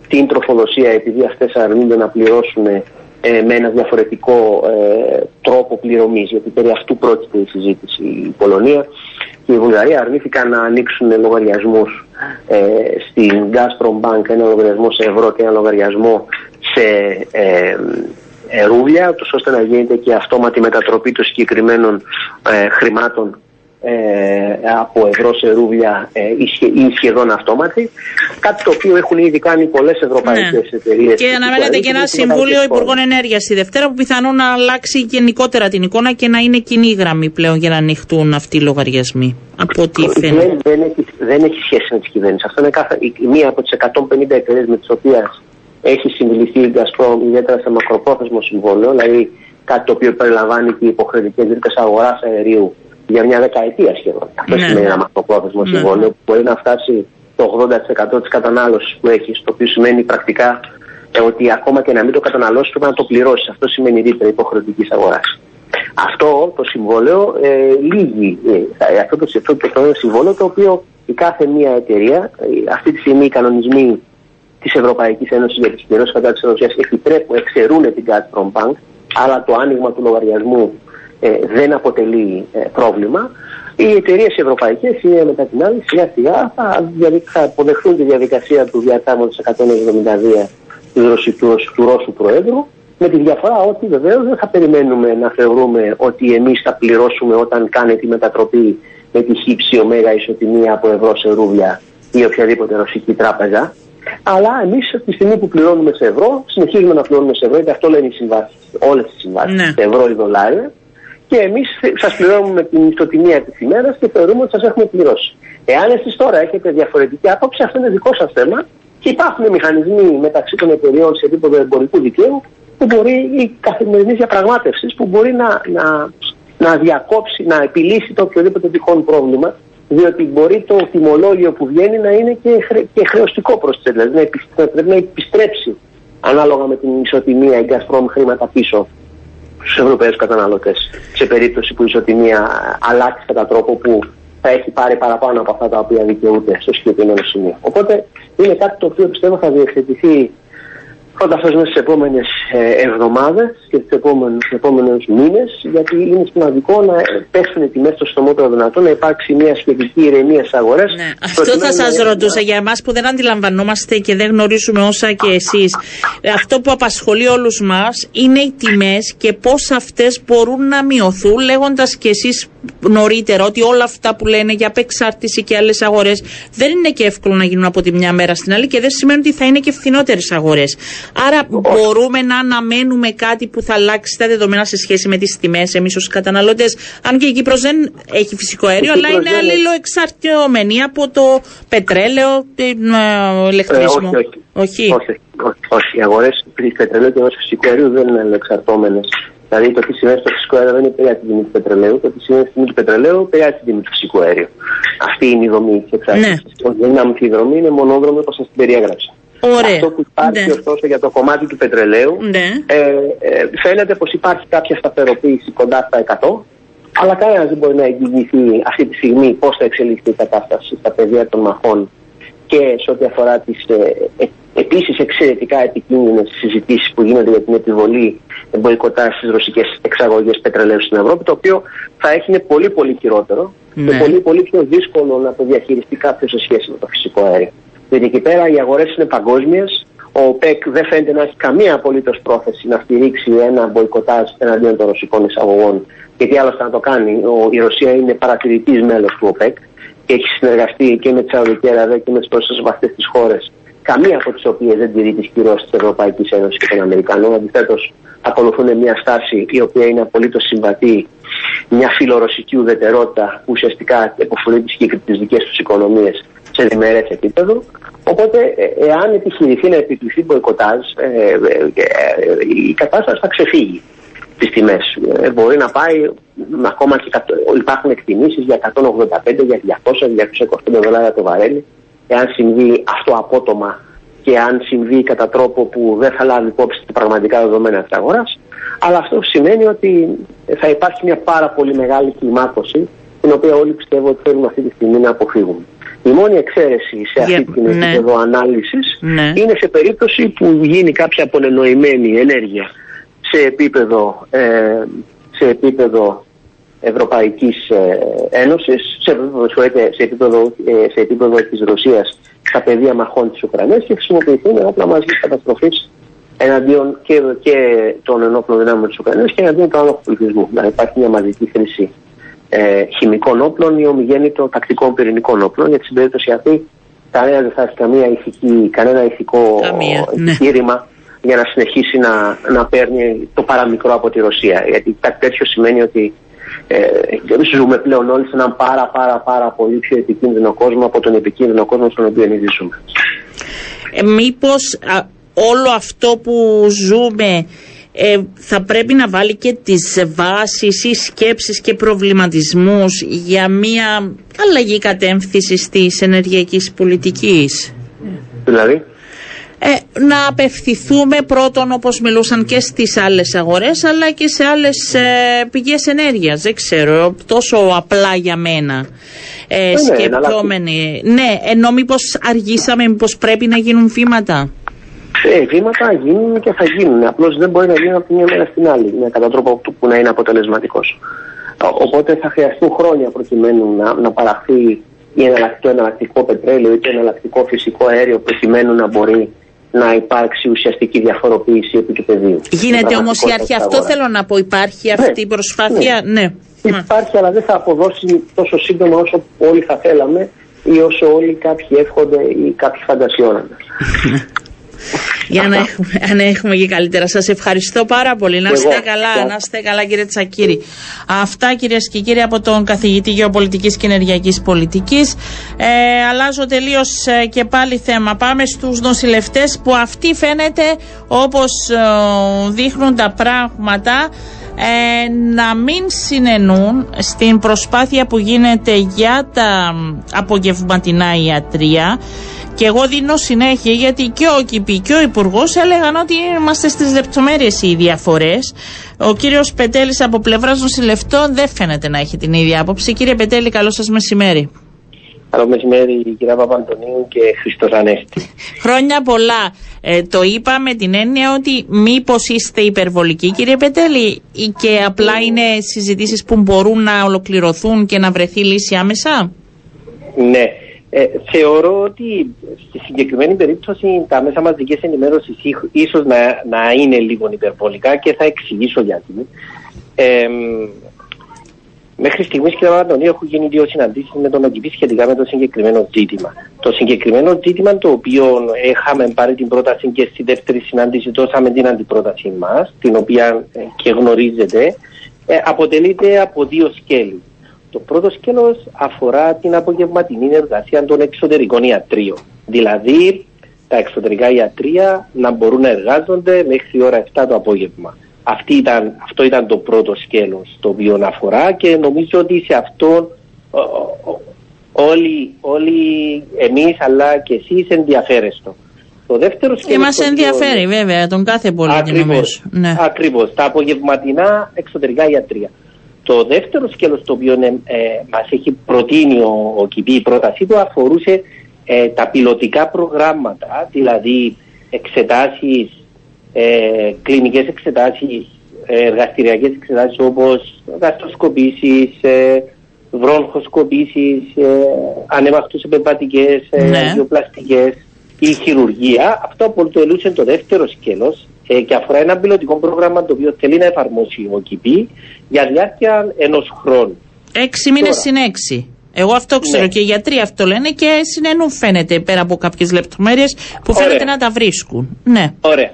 την τροφοδοσία επειδή αυτές αρνούνται να πληρώσουν ε, με ένα διαφορετικό ε, τρόπο πληρωμής. Γιατί περί αυτού πρόκειται η συζήτηση. Η Πολωνία και η Βουλγαρία αρνήθηκαν να ανοίξουν λογαριασμούς ε, στην Gazprom Bank, ένα λογαριασμό σε ευρώ και ένα λογαριασμό σε ε, ε, ρούβλια, ώστε να γίνεται και αυτόματη μετατροπή των συγκεκριμένων ε, χρημάτων ε, από ευρώ σε ρούβλια ε, ή σχεδόν αυτόματη. Κάτι το οποίο έχουν ήδη κάνει πολλές ευρωπαϊκές ναι. εταιρείες. Και αναμένεται και ένα Συμβούλιο Υπουργών Ενέργειας τη Δευτέρα που πιθανόν να αλλάξει γενικότερα την εικόνα και να είναι κοινή γραμμή πλέον για να ανοιχτούν αυτοί οι λογαριασμοί. Από ό,τι φαίνεται. Δεν, δεν, έχει, δεν έχει σχέση με τις κυβέρνηση. Αυτό είναι κάθε, η, μία από τις 150 εταιρείες με τις οποίες έχει συμβληθεί η Gazprom ιδιαίτερα σε μακροπρόθεσμο συμβόλαιο, δηλαδή κάτι το οποίο περιλαμβάνει και υποχρεωτικές ρήτε αγοράς αερίου για μια δεκαετία σχεδόν. Αυτός ναι. σημαίνει ένα μακροπρόθεσμο ναι. συμβόλαιο που μπορεί να φτάσει το 80% της κατανάλωσης που έχεις, το οποίο σημαίνει πρακτικά ε, ότι ακόμα και να μην το καταναλώσεις πρέπει να το πληρώσεις. Αυτό σημαίνει ρήτρα υποχρεωτικής αγοράς. Αυτό το συμβόλαιο ε, λύγει. Ε, αυτό το, αυτό το, το συμβόλαιο το οποίο η κάθε μία εταιρεία, ε, αυτή τη στιγμή οι κανονισμοί της Ευρωπαϊκής Ένωσης για τις πληρώσεις κατά τη Ρωσία επιτρέπουν, εξαιρούν την Gazprom Bank, αλλά το άνοιγμα του λογαριασμού ε, δεν αποτελεί ε, πρόβλημα. Οι εταιρείες ευρωπαϊκές είναι μετά την άλλη σιγά σιγά θα, θα αποδεχθούν τη διαδικασία του διατάγματος 172 του, Ρωσικού, του Ρώσου Προέδρου με τη διαφορά ότι βεβαίως δεν θα περιμένουμε να θεωρούμε ότι εμείς θα πληρώσουμε όταν κάνει τη μετατροπή με τη χύψη ωμέγα ισοτιμία από ευρώ σε ρούβλια ή οποιαδήποτε ρωσική τράπεζα. Αλλά εμείς τη στιγμή που πληρώνουμε σε ευρώ, συνεχίζουμε να πληρώνουμε σε ευρώ, γιατί αυτό λένε οι συμβάσεις, όλες τι συμβάσεις, ναι. σε ευρώ ή δολάρια. Και εμείς σας πληρώνουμε την ιστοτιμία της ημέρας και θεωρούμε ότι σας έχουμε πληρώσει. Εάν εσείς τώρα έχετε διαφορετική άποψη, αυτό είναι δικό σας θέμα και υπάρχουν μηχανισμοί μεταξύ των εταιριών σε επίπεδο εμπορικού δικαίου που μπορεί η καθημερινή διαπραγμάτευση που μπορεί να, να, να διακόψει, να επιλύσει το οποιοδήποτε τυχόν πρόβλημα διότι μπορεί το τιμολόγιο που βγαίνει να είναι και, και χρεωστικό προς τις δηλαδή να, πρέπει να επιστρέψει ανάλογα με την ισοτιμία η Gazprom χρήματα πίσω στους Ευρωπαίους καταναλωτές. Σε περίπτωση που η ισοτιμία αλλάξει κατά τρόπο που θα έχει πάρει παραπάνω από αυτά τα οποία δικαιούται στο συγκεκριμένο σημείο. Οπότε είναι κάτι το οποίο πιστεύω θα διευθετηθεί πρώτα αυτός μέσα στις επόμενες εβδομάδες και του επόμενους μήνες, γιατί είναι σημαντικό να πέσουν οι τιμές στο στομότερο δυνατό, να υπάρξει μια σχετική ηρεμία στις αγορές. Ναι. Αυτό θα σας ρωτούσα για εμάς που δεν αντιλαμβανόμαστε και δεν γνωρίζουμε όσα και εσείς. Αυτό που απασχολεί όλους μας είναι οι τιμές και πώς αυτές μπορούν να μειωθούν, λέγοντας και εσείς νωρίτερα ότι όλα αυτά που λένε για απεξάρτηση και άλλες αγορές δεν είναι και εύκολο να γίνουν από τη μια μέρα στην άλλη και δεν σημαίνει ότι θα είναι και φθηνότερες αγορές. Άρα μπορούμε να αναμένουμε κάτι που θα αλλάξει τα δεδομένα σε σχέση με τις τιμές εμείς ως καταναλωτές. Αν και η Κύπρος δεν έχει φυσικό αέριο, αλλά είναι αλληλοεξαρτιωμένη από το πετρέλαιο, την ε, ηλεκτρισμό. Ε, όχι, όχι. όχι. όχι. Οι αγορές πετρελαίου και φυσικού αερίου δεν είναι αλληλοεξαρτώμενες Δηλαδή το τι συμβαίνει στο φυσικό αέριο δεν επηρεάζει την τιμή του πετρελαίου, το τι συμβαίνει στην τιμή του πετρελαίου επηρεάζει την τιμή του φυσικού αέριου. Αυτή είναι η δομή της εξάρτησης. Ναι. Δεν είναι αμφιδρομή, είναι μονόδρομη όπως σας την περιέγραψα. Ωραία. Αυτό που υπάρχει ναι. ωστόσο για το κομμάτι του πετρελαίου ναι. ε, ε, φαίνεται πως υπάρχει κάποια σταθεροποίηση κοντά στα 100. Αλλά κανένας δεν μπορεί να εγγυηθεί αυτή τη στιγμή πώς θα εξελιχθεί η κατάσταση στα πεδία των μαχών και σε ό,τι αφορά τις ε, επίσης εξαιρετικά επικίνδυνες συζητήσεις που γίνονται για την επιβολή μποϊκοτά στις ρωσικές εξαγωγές πετρελαίου στην Ευρώπη, το οποίο θα έχει πολύ πολύ χειρότερο και ναι. πολύ πολύ πιο δύσκολο να το διαχειριστεί κάποιος σε σχέση με το φυσικό αέριο. Γιατί εκεί πέρα οι αγορές είναι παγκόσμιες. Ο ΟΠΕΚ δεν φαίνεται να έχει καμία απολύτως πρόθεση να στηρίξει ένα μποϊκοτάζ εναντίον των ρωσικών εισαγωγών. Γιατί άλλωστε να το κάνει, ο, η Ρωσία είναι παρατηρητής μέλος του ΟΠΕΚ και έχει συνεργαστεί και με τη Σαουδική Αραβία και με τι πρόσθετε αυτέ τι χώρες καμία από τις οποίες δεν τηρεί τις κυρώσεις της Ευρωπαϊκής Ένωσης και των Αμερικανών. Αντιθέτως, ακολουθούν μια στάση η οποία είναι απολύτως συμβατή, μια φιλορωσική ουδετερότητα που ουσιαστικά εποφελεί τις δικές τους οικονομίες σε διμερές επίπεδο. Οπότε, ε, εάν επιχειρηθεί να επικληθεί μποϊκοτάζ, ε, ε, η κατάσταση θα ξεφύγει τις τιμές. μπορεί να πάει ακόμα και υπάρχουν εκτιμήσεις για 185, για 200, για 225 δολάρια το βαρέλι εάν συμβεί αυτό απότομα και αν συμβεί κατά τρόπο που δεν θα λάβει υπόψη τα πραγματικά δεδομένα της αγοράς. Αλλά αυτό σημαίνει ότι θα υπάρχει μια πάρα πολύ μεγάλη κλιμάκωση, την οποία όλοι πιστεύω ότι θέλουμε αυτή τη στιγμή να αποφύγουμε. Η μόνη εξαίρεση σε αυτή Για- την ναι. επίπεδο ανάλυσης Ναι. είναι σε περίπτωση που γίνει κάποια απονενοημένη ενέργεια σε επίπεδο, ε, σε επίπεδο Ευρωπαϊκής ε, Ένωσης, σε επίπεδο, συγχωρείτε, σε επίπεδο, ε, σε επίπεδο της Ρωσίας στα πεδία μαχών της Ουκρανίας και χρησιμοποιηθούν όπλα μαζικής καταστροφής εναντίον και, και των ενόπλων δυνάμεων της Ουκρανίας και εναντίον του άλλου πληθυσμού. Να υπάρχει μια μαζική χρήση ε, χημικών όπλων ή ομιγέννητο τακτικών πυρηνικών όπλων. Γιατί στην περίπτωση αυτή κανένα δεν θα έχει καμία ηθική, κανένα ηθικό Καμία, ναι. επιχείρημα για να συνεχίσει να, να παίρνει το παραμικρό από τη Ρωσία. Γιατί κάτι τέτοιο σημαίνει ότι ε, ζούμε πλέον όλοι σε έναν πάρα πάρα πάρα πολύ πιο επικίνδυνο κόσμο από τον επικίνδυνο κόσμο στον οποίο ήδη ζούμε. Ε, μήπως α, όλο αυτό που ζούμε ε, θα πρέπει να βάλει και τις βάσεις ή σκέψεις και προβληματισμούς για μια αλλαγή κατεύθυνση της ενεργειακής πολιτικής; Δηλαδή, Ε, να απευθυνθούμε πρώτον όπως μιλούσαν και στις άλλες αγορές αλλά και σε άλλες ε, πηγές ενέργειας. Δεν ξέρω, τόσο απλά για μένα. Ε, ναι, σκεπτόμενοι. Ναι, ενώ μήπως αργήσαμε, μήπως πρέπει να γίνουν βήματα; ε, βήματα γίνουν και θα γίνουν. Απλώς δεν μπορεί να γίνουν από τη μια μέρα στην άλλη με κατά τρόπο που- που να είναι αποτελεσματικός. Οπότε θα χρειαστούν χρόνια προκειμένου να, να παραχθεί ή εναλλακτικό, το εναλλακτικό πετρέλαιο ή το εναλλακτικό φυσικό αέριο προκειμένου να μπορεί να υπάρξει ουσιαστική διαφοροποίηση επί του πεδίου. Γίνεται Στην όμως η πραγματικότητα αρχή, της αυτό αγοράς. θέλω να πω, υπάρχει Ναι, αυτή η προσπάθεια, ναι. Μ. Υπάρχει, αλλά δεν θα αποδώσει τόσο σύντομα όσο όλοι θα θέλαμε ή όσο όλοι κάποιοι εύχονται ή κάποιοι φαντασιώνονται. Για να έχουμε, αν έχουμε και καλύτερα. Σας ευχαριστώ πάρα πολύ. Να Και είστε εγώ. καλά, Γεια. να είστε καλά κύριε Τσακύρη. Αυτά κυρίες και κύριοι από τον καθηγητή Γεωπολιτικής και Ενεργειακής Πολιτικής. Ε, αλλάζω τελείως ε, και πάλι θέμα. Πάμε στους νοσηλευτές που αυτοί φαίνεται όπως ε, δείχνουν τα πράγματα ε, να μην συνενούν στην προσπάθεια που γίνεται για τα μ, απογευματινά ιατρία και εγώ δίνω συνέχεια γιατί και ο ΚΙΠΗ και ο Υπουργός έλεγαν ότι είμαστε στις λεπτομέρειες οι διαφορές. Ο κύριος Πετέλης από πλευράς νοσηλευτών δεν φαίνεται να έχει την ίδια άποψη. Κύριε Πετέλη, καλό σας μεσημέρι. Καλό μεσημέρι κυρία Παπαντονίου και Χριστός Ανέστη. Χρόνια πολλά. Ε, το είπα με την έννοια ότι μήπως είστε υπερβολικοί, κύριε Πετέλη, ή και απλά είναι συζητήσεις που μπορούν να ολοκληρωθούν και να βρεθεί λύση άμεσα; Ναι. Ε, θεωρώ ότι στη συγκεκριμένη περίπτωση τα μέσα μαζικής ενημέρωσης ίσ- ίσως να, να είναι λίγο υπερβολικά και θα εξηγήσω γιατί. Ε, μέχρι στιγμής κύριε Παπαντονίου έχουν γίνει δύο συναντήσεις με τον ΟΚΙΠΗ σχετικά με το συγκεκριμένο ζήτημα. Το συγκεκριμένο ζήτημα το οποίο είχαμε πάρει την πρόταση και στη δεύτερη συνάντηση δώσαμε την αντιπρόταση μας, την οποία ε, και γνωρίζετε, ε, αποτελείται από δύο σκέλη. Το πρώτο σκέλος αφορά την απογευματινή εργασία των εξωτερικών ιατρίων. Δηλαδή, τα εξωτερικά ιατρία να μπορούν να εργάζονται μέχρι ώρα 7 το απόγευμα. Αυτή ήταν, αυτό ήταν το πρώτο σκέλος το οποίο αφορά και νομίζω ότι σε αυτό ο- ο- όλοι, όλοι εμείς αλλά και εσείς ενδιαφέρεστε. Το δεύτερο σκέλος... Και μας το οποίο- ενδιαφέρει βέβαια τον κάθε πολίτη νομίζω. Ακριβώς, Ναι. ακριβώς. Τα απογευματινά εξωτερικά ιατρία. Το δεύτερο σκέλος το οποίο ε, ε, μας έχει προτείνει ο, ο ΚΙΠΗ, η πρότασή του αφορούσε ε, τα πιλωτικά προγράμματα, δηλαδή εξετάσεις, ε, κλινικές εξετάσεις, ε, εργαστηριακές εξετάσεις όπως γαστροσκοπήσεις, ε, βρόγχοσκοπήσεις, ε, ανέμακτους επεμβατικές, ε, Ναι. αγιοπλαστικές ή χειρουργία. Αυτό αποτελούσε το δεύτερο σκέλος ε, και αφορά ένα πιλωτικό πρόγραμμα το οποίο θέλει να εφαρμόσει ο ΚΙΠΗ για διάρκεια ενός χρόνου. Έξι μήνες Τώρα. συν έξι. Εγώ αυτό ξέρω Ναι. και οι γιατροί αυτό λένε και συνενούν φαίνεται πέρα από κάποιες λεπτομέρειες που Ωραία. φαίνεται να τα βρίσκουν. Ναι. Ωραία.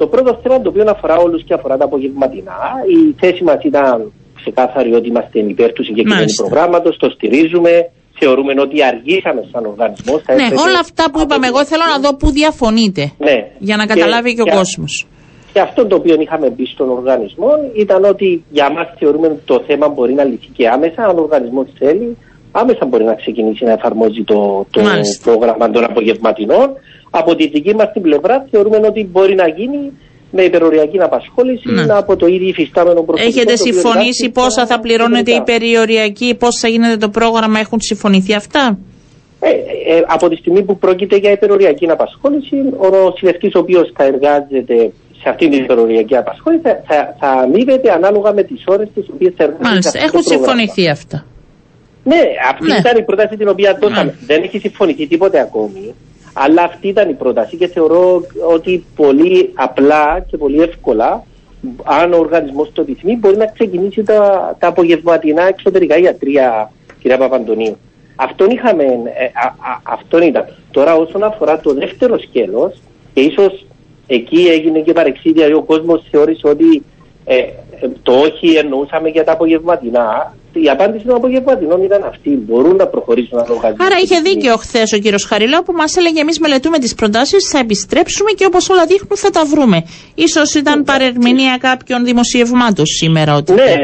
Στο πρώτο θέμα το οποίο αφορά όλους και αφορά τα απογευματινά, η θέση μας ήταν ξεκάθαρη ότι είμαστε υπέρ του συγκεκριμένου Μάλιστα. προγράμματος, το στηρίζουμε, θεωρούμε ότι αργήσαμε σαν οργανισμός. θα Ναι, έπρεπε όλα αυτά που από είπαμε, την εγώ θέλω να αρχή- δω πού διαφωνείτε. Ναι. Για να καταλάβει και, ο και- κόσμος. Και αυτό το οποίο είχαμε μπει στον οργανισμό ήταν ότι για μας θεωρούμε ότι το θέμα μπορεί να λυθεί και άμεσα. Αν ο οργανισμός θέλει, άμεσα μπορεί να ξεκινήσει να εφαρμόζει το, το Μάλιστα. πρόγραμμα των απογευματινών. Από τη δική μας την πλευρά θεωρούμε ότι μπορεί να γίνει με υπεροριακή απασχόληση Ναι. από το ήδη υφιστάμενο προσωπικό. Έχετε το οποίο συμφωνήσει εντάσσεται πόσα θα πληρώνετε κοινωνικά. υπεριοριακή, πώς θα γίνεται το πρόγραμμα, έχουν συμφωνηθεί αυτά; Ε, ε, από τη στιγμή που πρόκειται για υπεροριακή απασχόληση, ο νοσηλευτή ο οποίος θα εργάζεται σε αυτήν την υπεροριακή απασχόληση θα, θα, θα αμείβεται ανάλογα με τις ώρες τις οποίες θα εργάζεται. Μάλιστα, σε αυτό έχουν το πρόγραμμα. συμφωνηθεί αυτά. Ναι, αυτή Ναι. ήταν η πρόταση την οποία δώσαμε. Ναι. Δεν έχει συμφωνηθεί τίποτε ακόμη. Αλλά αυτή ήταν η πρόταση και θεωρώ ότι πολύ απλά και πολύ εύκολα, αν ο οργανισμός το επιθυμεί, μπορεί να ξεκινήσει τα, τα απογευματινά εξωτερικά ιατρία, κυρία Παπαντονίου. Αυτόν είχαμε, ε, α, α, αυτόν ήταν. Τώρα όσον αφορά το δεύτερο σκέλος, και ίσως εκεί έγινε και παρεξίδια, ο κόσμος θεώρησε ότι ε, ε, το όχι εννοούσαμε για τα απογευματινά. Η απάντηση των απογευματινών ήταν αυτή. Μπορούν να προχωρήσουν να οργανώσουν. Άρα είχε δίκιο χθες ο κύριος Χαριλάου που μας έλεγε: Εμείς μελετούμε τις προτάσεις, θα επιστρέψουμε και όπως όλα δείχνουν θα τα βρούμε. σω ήταν παρερμηνία κάποιων δημοσιευμάτων σήμερα ότι. Ναι,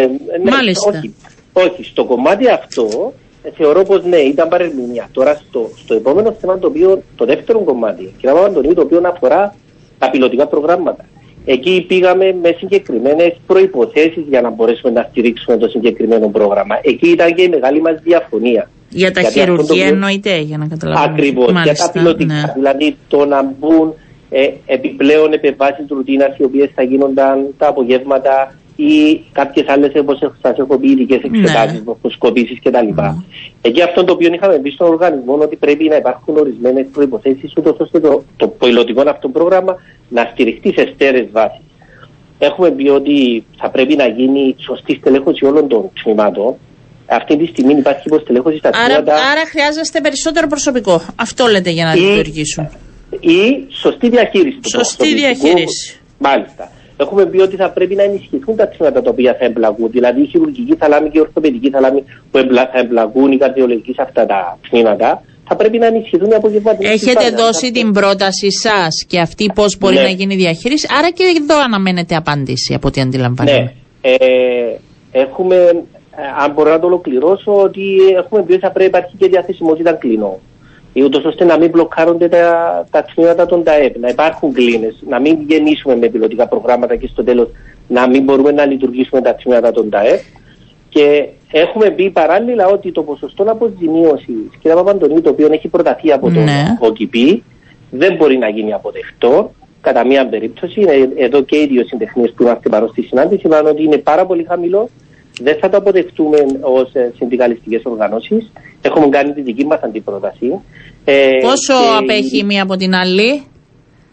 ναι, Μάλιστα. Όχι, όχι, στο κομμάτι αυτό ε, θεωρώ πως ναι, ήταν παρερμηνία. Τώρα στο, στο επόμενο θέμα το οποίο, το δεύτερο κομμάτι, κύριε Παπαντονίου, το οποίο αφορά τα πιλωτικά προγράμματα. Εκεί πήγαμε με συγκεκριμένες προποθέσει για να μπορέσουμε να στηρίξουμε το συγκεκριμένο πρόγραμμα. Εκεί ήταν και η μεγάλη μας διαφωνία. Για τα Γιατί αυτό το χειρουργία οποίο- εννοείται, για να καταλάβουμε. Ακριβώς. Για τα Μάλιστα, πιλωτικά. ναι. Δηλαδή το να μπουν ε, επιπλέον επεμβάσει ρουτίνας οι οποίες θα γίνονταν τα απογεύματα ή κάποιες άλλες, όπως σας έχω πει, ειδικές εξετάσεις, Ναι. μορφοσκοπήσει κτλ. Εκεί αυτό το οποίο είχαμε πει στον οργανισμό ότι πρέπει να υπάρχουν ορισμένες προποθέσει, ούτως ώστε το, το πιλωτικό αυτό πρόγραμμα να στηριχτεί σε στέρεε βάσεις. Έχουμε πει ότι θα πρέπει να γίνει σωστή στελέχωση όλων των τμήματων. Αυτή τη στιγμή υπάρχει υποστελέχωση στα Άρα, τμήματα άρα χρειάζεστε περισσότερο προσωπικό. Αυτό λέτε για να Ή- λειτουργήσουν. ή σωστή διαχείριση του Σωστή προσωπικού. διαχείριση. Μάλιστα. Έχουμε πει ότι θα πρέπει να ενισχυθούν τα τμήματα τα οποία θα εμπλακούν. Δηλαδή η χειρουργική θαλάμη και η ορθοπαιδική θαλάμη που εμπλα, θα εμπλακούν, η καρδιολογική σε αυτά τα τμήματα, θα πρέπει να ενισχυθούν οι απογευματινές Έχετε συμπάρτες. δώσει την πρόταση σας και αυτή πώς μπορεί Ναι. να γίνει η διαχείριση. Άρα και εδώ αναμένετε απάντηση από ό,τι αντιλαμβάνομαι. Ναι. Ε, έχουμε, ε, αν μπορώ να το ολοκληρώσω, ότι έχουμε πει ότι θα πρέπει να υπάρχει και διαθεσιμότητα κλινών. Ή ούτως ώστε να μην μπλοκάρονται τα, τα τμήματα των ΤΑΕΠ, να υπάρχουν κλίνες, να μην γεννήσουμε με πιλωτικά προγράμματα και στο τέλος να μην μπορούμε να λειτουργήσουμε τα τμήματα των ΤΑΕΠ. Και έχουμε πει παράλληλα ότι το ποσοστό αποζημίωσης, κύριε Παπαντονίου, το οποίο έχει προταθεί από τον Ναι. ΟΚΙΠΗ, δεν μπορεί να γίνει αποδεκτό. Κατά μία περίπτωση, ε, εδώ και οι δύο συντεχνίες που είμαστε παρόν στη συνάντηση είπαν ότι είναι πάρα πολύ χαμηλό. Δεν θα το αποδεχτούμε ως συνδικαλιστικές οργανώσεις. Έχουμε κάνει τη δική μας αντιπρόταση. Ε, Πόσο και απέχει η μία από την άλλη;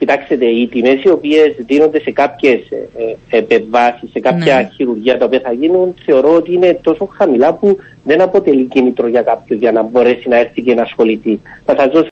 Κοιτάξτε, οι τιμές οι οποίες δίνονται σε κάποιες επεμβάσεις, σε κάποια Ναι. χειρουργία τα οποία θα γίνουν, θεωρώ ότι είναι τόσο χαμηλά που δεν αποτελεί κίνητρο για κάποιον για να μπορέσει να έρθει και να ασχοληθεί. Θα σας δώσω